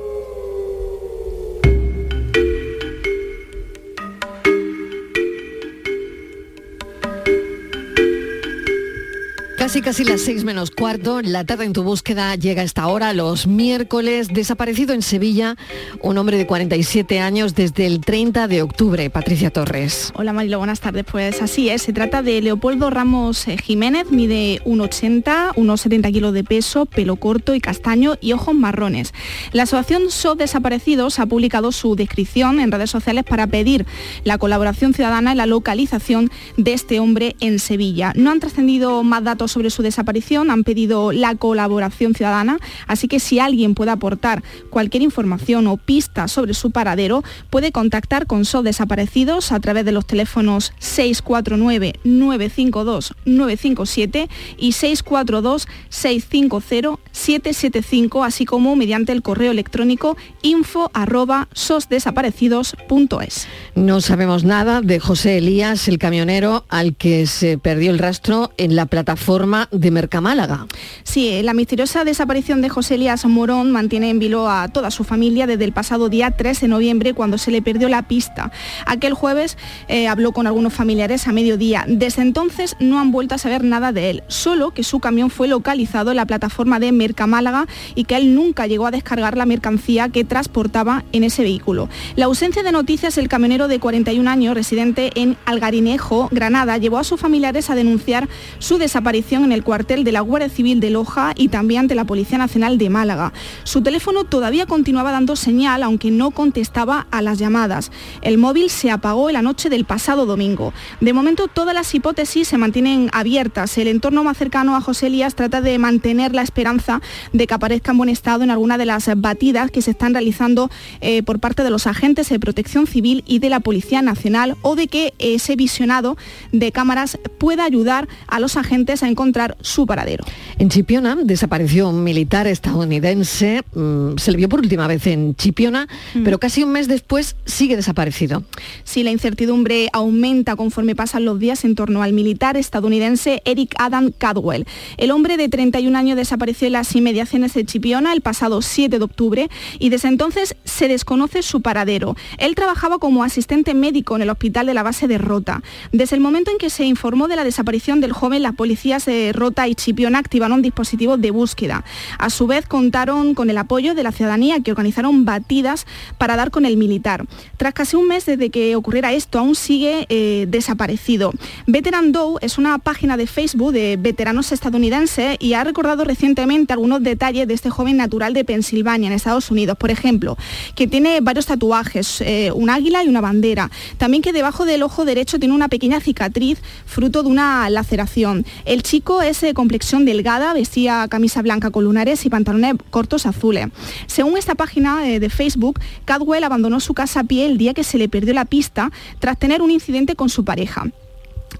Casi casi las seis menos cuarto, la tarde en tu búsqueda llega a esta hora, los miércoles, desaparecido en Sevilla, un hombre de 47 años desde el 30 de octubre, Patricia Torres. Hola Marilo, buenas tardes. Pues así es, se trata de Leopoldo Ramos eh, Jiménez, mide 1,80, unos 70 kilos de peso, pelo corto y castaño y ojos marrones. La asociación SO Desaparecidos ha publicado su descripción en redes sociales para pedir la colaboración ciudadana en la localización de este hombre en Sevilla. No han trascendido más datos sobre su desaparición, han pedido la colaboración ciudadana, así que si alguien puede aportar cualquier información o pista sobre su paradero, puede contactar con SO Desaparecidos a través de los teléfonos 649-952-957 y 642-650-775, así como mediante el correo electrónico info arroba sosdesaparecidos.es. No sabemos nada de José Elías, el camionero al que se perdió el rastro en la plataforma de Mercamálaga. Sí, eh, la misteriosa desaparición de José Elías Morón mantiene en vilo a toda su familia desde el pasado día 3 de noviembre cuando se le perdió la pista. Aquel jueves eh, habló con algunos familiares a mediodía. Desde entonces no han vuelto a saber nada de él, solo que su camión fue localizado en la plataforma de Mercamálaga y que él nunca llegó a descargar la mercancía que transportaba en ese vehículo. La ausencia de noticias, el camionero de 41 años, residente en Algarinejo, Granada, llevó a sus familiares a denunciar su desaparición en el cuartel de la Guardia Civil de Loja y también ante la Policía Nacional de Málaga. Su teléfono todavía continuaba dando señal, aunque no contestaba a las llamadas. El móvil se apagó en la noche del pasado domingo. De momento todas las hipótesis se mantienen abiertas. El entorno más cercano a José Elías trata de mantener la esperanza de que aparezca en buen estado en alguna de las batidas que se están realizando eh, por parte de los agentes de protección civil y de la Policía Nacional o de que ese visionado de cámaras pueda ayudar a los agentes a encontrar su paradero. En Chipiona desapareció un militar estadounidense, mm, se le vio por última vez en Chipiona, Mm. pero casi un mes después sigue desaparecido. Sí, la incertidumbre aumenta conforme pasan los días en torno al militar estadounidense Eric Adam Cadwell. El hombre de 31 años desapareció en las inmediaciones de Chipiona el pasado 7 de octubre y desde entonces se desconoce su paradero. Él trabajaba como asistente médico en el hospital de la base de Rota. Desde el momento en que se informó de la desaparición del joven, las policías de Rota y Chipiona activaron dispositivos de búsqueda. A su vez contaron con el apoyo de la ciudadanía que organizaron batidas para dar con el militar. Tras casi un mes desde que ocurriera esto, aún sigue eh, desaparecido. Veteran Doe es una página de Facebook de veteranos estadounidenses y ha recordado recientemente algunos detalles de este joven natural de Pensilvania, en Estados Unidos. Por ejemplo, que tiene varios tatuajes, eh, un águila y una bandera. También que debajo del ojo derecho tiene una pequeña cicatriz fruto de una laceración. El chico es de complexión delgada, vestía camisa blanca con lunares y pantalones cortos azules. Según esta página de Facebook, Cadwell abandonó su casa a pie el día que se le perdió la pista tras tener un incidente con su pareja.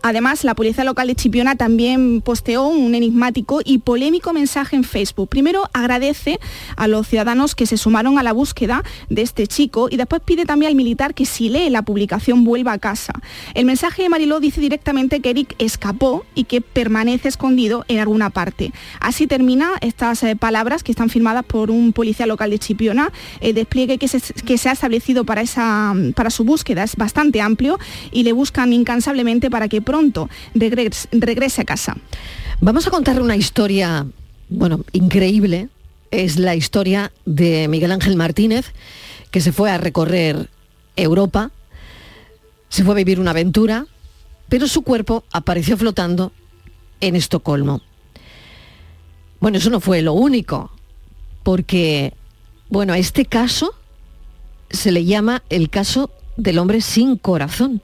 Además, la policía local de Chipiona también posteó un enigmático y polémico mensaje en Facebook. Primero agradece a los ciudadanos que se sumaron a la búsqueda de este chico y después pide también al militar que si lee la publicación vuelva a casa. El mensaje de Mariló dice directamente que Eric escapó y que permanece escondido en alguna parte. Así termina estas eh, palabras que están firmadas por un policía local de Chipiona. El despliegue que se, que se ha establecido para, esa, para su búsqueda es bastante amplio y le buscan incansablemente para que pronto regrese, a casa. Vamos a contar una historia, bueno, increíble. Es la historia de Miguel Ángel Martínez, que se fue a recorrer Europa, se fue a vivir una aventura, pero su cuerpo apareció flotando en Estocolmo. Bueno, eso no fue lo único, porque, bueno, a este caso se le llama el caso del hombre sin corazón.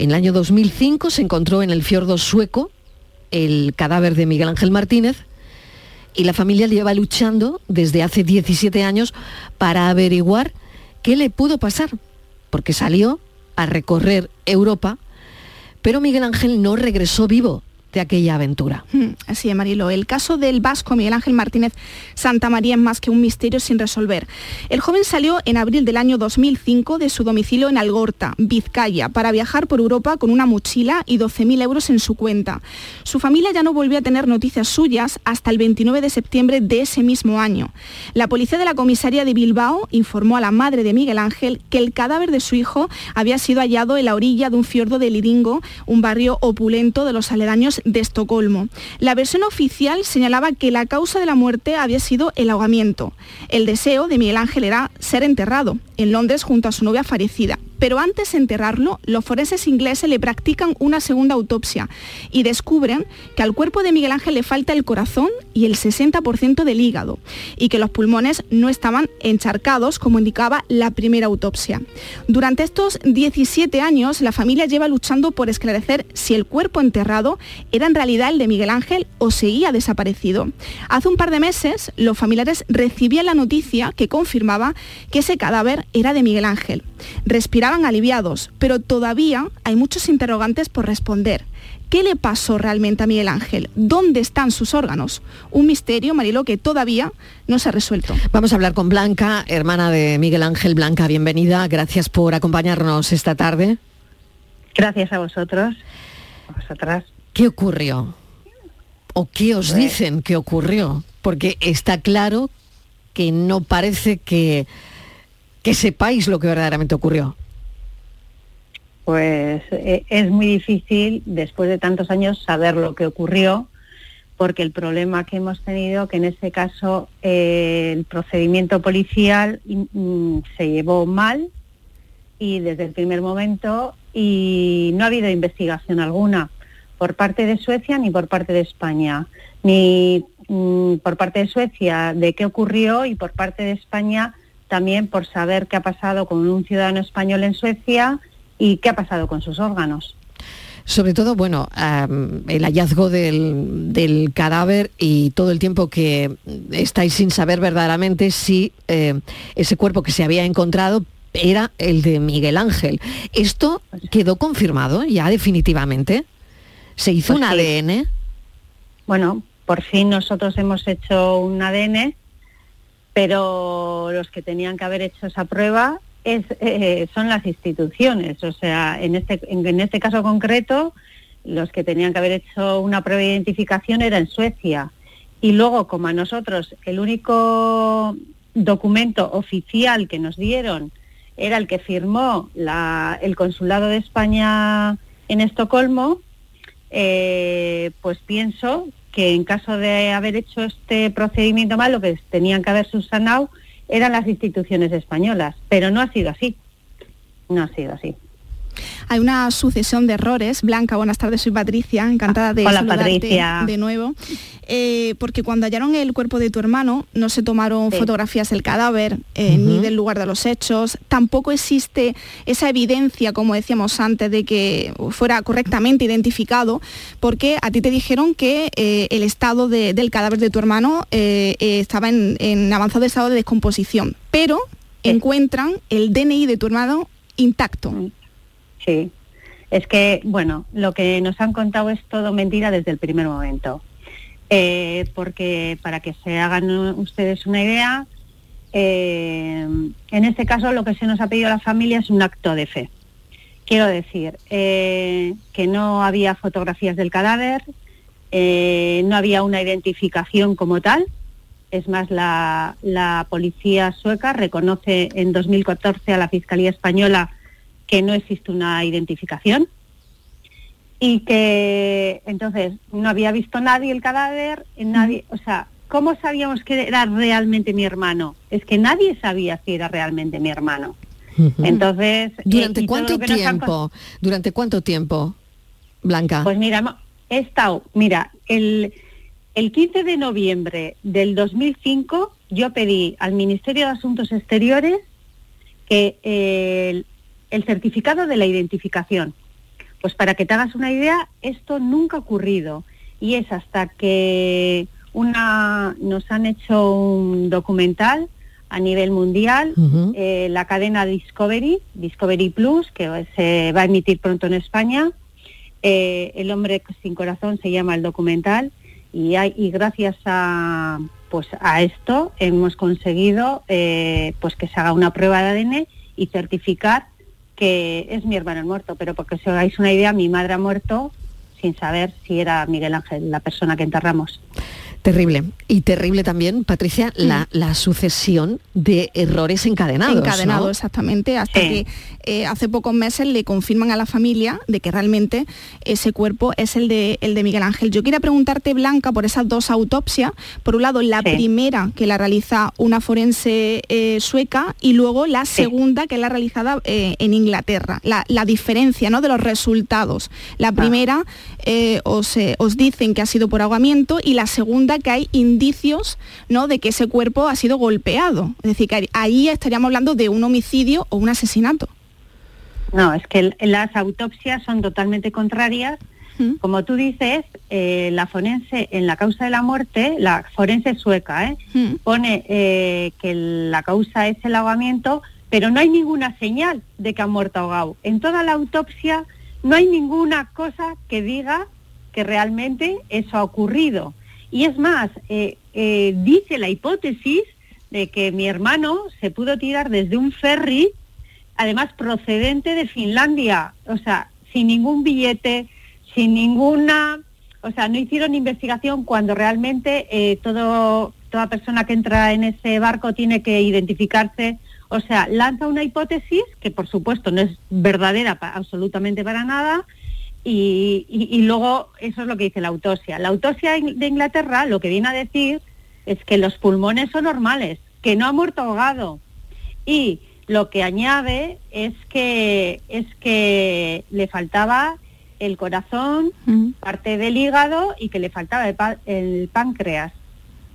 En el año 2005 se encontró en el fiordo sueco el cadáver de Miguel Ángel Martínez y la familia lleva luchando desde hace 17 años para averiguar qué le pudo pasar, porque salió a recorrer Europa, pero Miguel Ángel no regresó vivo, de aquella aventura. Hmm, así es, Marilo. El caso del vasco Miguel Ángel Martínez Santa María es más que un misterio sin resolver. El joven salió en abril del año 2005 de su domicilio en Algorta, Vizcaya, para viajar por Europa con una mochila y 12.000 euros en su cuenta. Su familia ya no volvió a tener noticias suyas hasta el 29 de septiembre de ese mismo año. La policía de la comisaría de Bilbao informó a la madre de Miguel Ángel que el cadáver de su hijo había sido hallado en la orilla de un fiordo de Liringo, un barrio opulento de los aledaños de Estocolmo. La versión oficial señalaba que la causa de la muerte había sido el ahogamiento. El deseo de Miguel Ángel era ser enterrado en Londres junto a su novia fallecida. Pero antes de enterrarlo, los forenses ingleses le practican una segunda autopsia y descubren que al cuerpo de Miguel Ángel le falta el corazón y el 60% del hígado y que los pulmones no estaban encharcados como indicaba la primera autopsia. Durante estos 17 años, la familia lleva luchando por esclarecer si el cuerpo enterrado era en realidad el de Miguel Ángel o seguía desaparecido. Hace un par de meses, los familiares recibían la noticia que confirmaba que ese cadáver era de Miguel Ángel. Respiraban aliviados, pero todavía hay muchos interrogantes por responder. ¿Qué le pasó realmente a Miguel Ángel? ¿Dónde están sus órganos? Un misterio, Marilo, que todavía no se ha resuelto. Vamos a hablar con Blanca, hermana de Miguel Ángel. Blanca, bienvenida. Gracias por acompañarnos esta tarde. Gracias a vosotros, a vosotras. ¿Qué ocurrió? ¿O qué os Pues- dicen que ocurrió? Porque está claro que no parece que, que sepáis lo que verdaderamente ocurrió. Pues eh, es muy difícil después de tantos años saber lo que ocurrió, porque el problema que hemos tenido, que en este caso eh, el procedimiento policial mm, se llevó mal y desde el primer momento y no ha habido investigación alguna por parte de Suecia ni por parte de España, ni mm, por parte de Suecia de qué ocurrió y por parte de España también por saber qué ha pasado con un ciudadano español en Suecia y qué ha pasado con sus órganos. Sobre todo, bueno, el hallazgo del, del cadáver y todo el tiempo que estáis sin saber verdaderamente si eh, ese cuerpo que se había encontrado era el de Miguel Ángel. ¿Esto quedó confirmado ya definitivamente? ¿Se hizo Pues un sí. ADN? Bueno, por fin nosotros hemos hecho un ADN, pero los que tenían que haber hecho esa prueba es, eh, son las instituciones. O sea, en este, en, este caso concreto, los que tenían que haber hecho una prueba de identificación era en Suecia. Y luego, como a nosotros, el único documento oficial que nos dieron era el que firmó la- el Consulado de España en Estocolmo, eh, pues pienso que en caso de haber hecho este procedimiento mal, lo que tenían que haber subsanado eran las instituciones españolas, pero no ha sido así. No ha sido así. Hay una sucesión de errores. Blanca, buenas tardes, soy Patricia, encantada de Hola, saludarte Patricia. de nuevo. Eh, porque cuando hallaron el cuerpo de tu hermano, no se tomaron fotografías del cadáver, eh, ni del lugar de los hechos. Tampoco existe esa evidencia, como decíamos antes, de que fuera correctamente identificado, porque a ti te dijeron que eh, el estado de- del cadáver de tu hermano estaba en, en avanzado estado de descomposición. Pero encuentran el DNI de tu hermano intacto. Sí. Es que, bueno, lo que nos han contado es todo mentira desde el primer momento. Eh, porque para que se hagan ustedes una idea, eh, en este caso lo que se nos ha pedido a la familia es un acto de fe. Quiero decir, eh, que no había fotografías del cadáver, no había una identificación como tal. Es más, la policía sueca reconoce en 2014 a la Fiscalía Española que no existe una identificación y que entonces no había visto nadie el cadáver, nadie, o sea, ¿cómo sabíamos que era realmente mi hermano? Es que nadie sabía si era realmente mi hermano. Entonces, eh, ¿Durante cuánto han tiempo? ¿Durante cuánto tiempo, Blanca? Pues mira, he estado, mira, el, el 15 de noviembre del 2005 yo pedí al Ministerio de Asuntos Exteriores que eh, el, certificado de la identificación. Pues para que te hagas una idea, esto nunca ha ocurrido. Y es hasta que una nos han hecho un documental a nivel mundial, eh, la cadena Discovery, Discovery Plus, que se va a emitir pronto en España, Eh, el hombre sin corazón se llama el documental. Y, hay, y gracias a pues a esto hemos conseguido eh, pues que se haga una prueba de ADN y certificar que es mi hermano el muerto, pero porque os hagáis una idea, mi madre ha muerto sin saber si era Miguel Ángel la persona que enterramos. Terrible. Y terrible también, Patricia, la, mm. sucesión de errores encadenados. Encadenados, exactamente, hasta que eh, hace pocos meses le confirman a la familia de que realmente ese cuerpo es el de, el de Miguel Ángel. Yo quería preguntarte, Blanca, por esas dos autopsias. Por un lado, la primera que la realiza una forense eh, sueca y luego la segunda que la realizada eh, en Inglaterra. La, diferencia ¿no? de los resultados. La ah. Primera os, os dicen que ha sido por ahogamiento y la segunda que hay indicios ¿no? de que ese cuerpo ha sido golpeado. Es decir, que ahí estaríamos hablando de un homicidio o un asesinato. No, es que las autopsias son totalmente contrarias. Como tú dices, eh, la forense en la causa de la muerte, la forense sueca, ¿eh? pone eh, que la causa es el ahogamiento, pero no hay ninguna señal de que ha muerto ahogado. En toda la autopsia no hay ninguna cosa que diga que realmente eso ha ocurrido. Y es más, eh, eh, dice la hipótesis de que mi hermano se pudo tirar desde un ferry, además procedente de Finlandia, o sea, sin ningún billete, sin ninguna, o sea, no hicieron investigación cuando realmente eh, todo, toda persona que entra en ese barco tiene que identificarse. O sea, lanza una hipótesis que por supuesto no es verdadera absolutamente para nada, y, luego eso es lo que dice la autopsia. La autopsia de Inglaterra lo que viene a decir es que los pulmones son normales, que no ha muerto ahogado. Y lo que añade es que, es que le faltaba el corazón, parte del hígado y que le faltaba el, páncreas.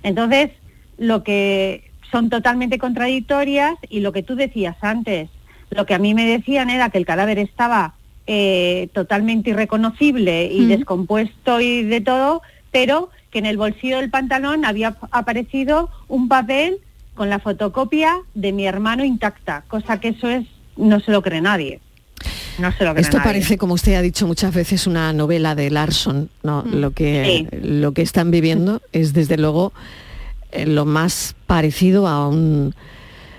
Entonces, lo que son totalmente contradictorias y lo que tú decías antes, lo que a mí me decían era que el cadáver estaba eh, totalmente irreconocible y descompuesto y de todo, pero que en el bolsillo del pantalón había aparecido un papel con la fotocopia de mi hermano intacta, cosa que eso es, no se lo cree nadie. No se lo cree Esto parece, como usted ha dicho muchas veces, una novela de Larson. ¿no? Mm. Lo, que, lo que están viviendo es desde luego lo más parecido a un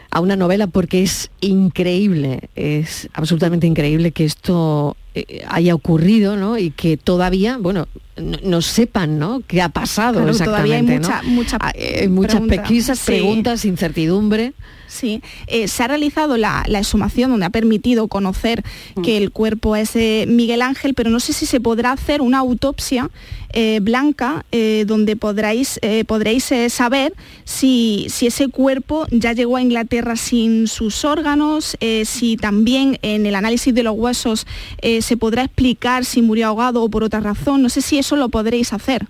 a una novela porque es increíble, es absolutamente increíble que esto eh, haya ocurrido, ¿no? Y que todavía, bueno, no, sepan, ¿no? ¿Qué ha pasado exactamente? Todavía hay mucha, ah, eh, muchas pesquisas, preguntas, incertidumbre. Sí, eh, se ha realizado la, exhumación donde ha permitido conocer mm. que el cuerpo es Miguel Ángel, pero no sé si se podrá hacer una autopsia eh, blanca eh, donde podréis, podréis saber si, si, ese cuerpo ya llegó a Inglaterra sin sus órganos, si también en el análisis de los huesos se podrá explicar si murió ahogado o por otra razón. No sé si eso lo podréis hacer.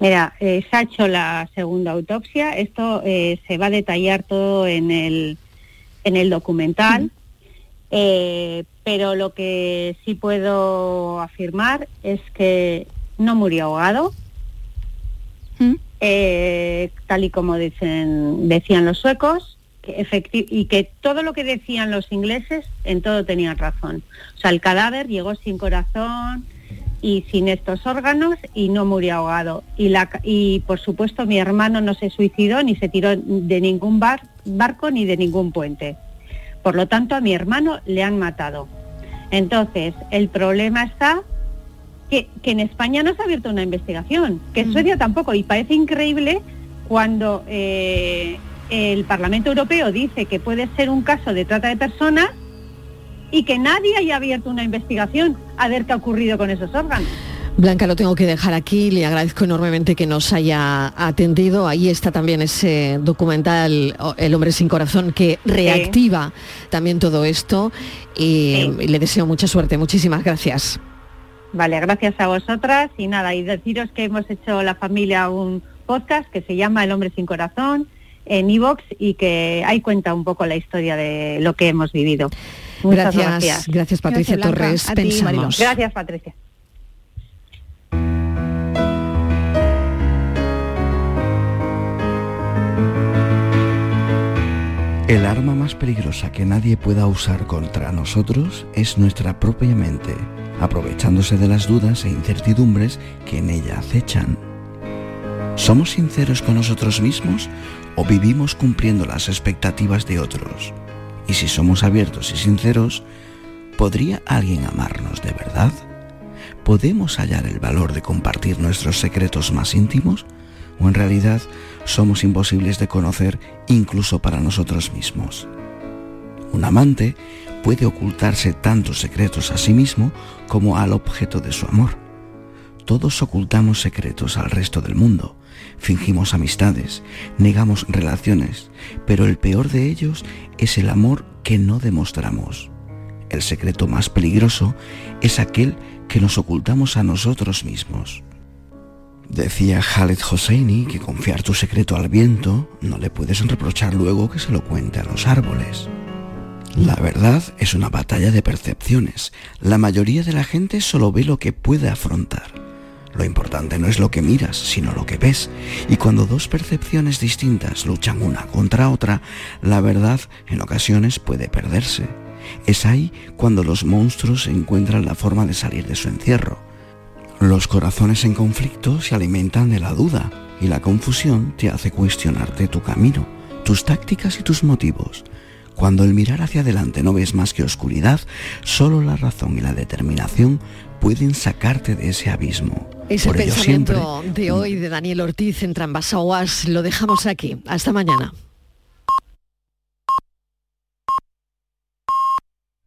Mira, eh, se ha hecho la segunda autopsia, esto eh, se va a detallar todo en el, en el documental, eh, pero lo que sí puedo afirmar es que no murió ahogado, tal y como dicen, decían los suecos, y que todo lo que decían los ingleses, en todo tenían razón. O sea, el cadáver llegó sin corazón, y sin estos órganos y no murió ahogado. Y, la, y por supuesto mi hermano no se suicidó ni se tiró de ningún barco ni de ningún puente. Por lo tanto a mi hermano le han matado. Entonces el problema está que, en España no se ha abierto una investigación, que en mm. Suecia tampoco. Y parece increíble cuando eh, el Parlamento Europeo dice que puede ser un caso de trata de personas y que nadie haya abierto una investigación a ver qué ha ocurrido con esos órganos. Blanca, lo tengo que dejar aquí. Le agradezco enormemente que nos haya atendido. Ahí está también ese documental El hombre sin corazón que reactiva también todo esto. Y, le deseo mucha suerte. Muchísimas gracias. Vale, gracias a vosotras. Y nada, y deciros que hemos hecho la familia un podcast que se llama El hombre sin corazón en iVox y que ahí cuenta un poco la historia de lo que hemos vivido gracias, gracias. Patricia Torres. Pensamos. gracias Patricia. El arma más más peligrosa que nadie pueda usar contra nosotros es nuestra propia mente, aprovechándose de las dudas e incertidumbres que en ella acechan. ¿Somos sinceros con nosotros mismos o vivimos cumpliendo las expectativas de otros? Y si somos abiertos y sinceros, ¿podría alguien amarnos de verdad? ¿Podemos hallar el valor de compartir nuestros secretos más íntimos? ¿O en realidad somos imposibles de conocer incluso para nosotros mismos? Un amante puede ocultarse tantos secretos a sí mismo como al objeto de su amor. Todos ocultamos secretos al resto del mundo, fingimos amistades, negamos relaciones, pero el peor de ellos es el amor que no demostramos. El secreto más peligroso es aquel que nos ocultamos a nosotros mismos. Decía Khaled Hosseini que confiar tu secreto al viento no le puedes reprochar luego que se lo cuente a los árboles. La verdad es una batalla de percepciones. La mayoría de la gente solo ve lo que puede afrontar. Lo importante no es lo que miras, sino lo que ves. Y cuando dos percepciones distintas luchan una contra otra, la verdad en ocasiones puede perderse. Es ahí cuando los monstruos encuentran la forma de salir de su encierro. Los corazones en conflicto se alimentan de la duda y la confusión te hace cuestionarte tu camino, tus tácticas y tus motivos. Cuando el mirar hacia adelante no ves más que oscuridad, solo la razón y la determinación pueden sacarte de ese abismo. Es el pensamiento de hoy de Daniel Ortiz en Trambasaguas. Lo dejamos aquí. Hasta mañana.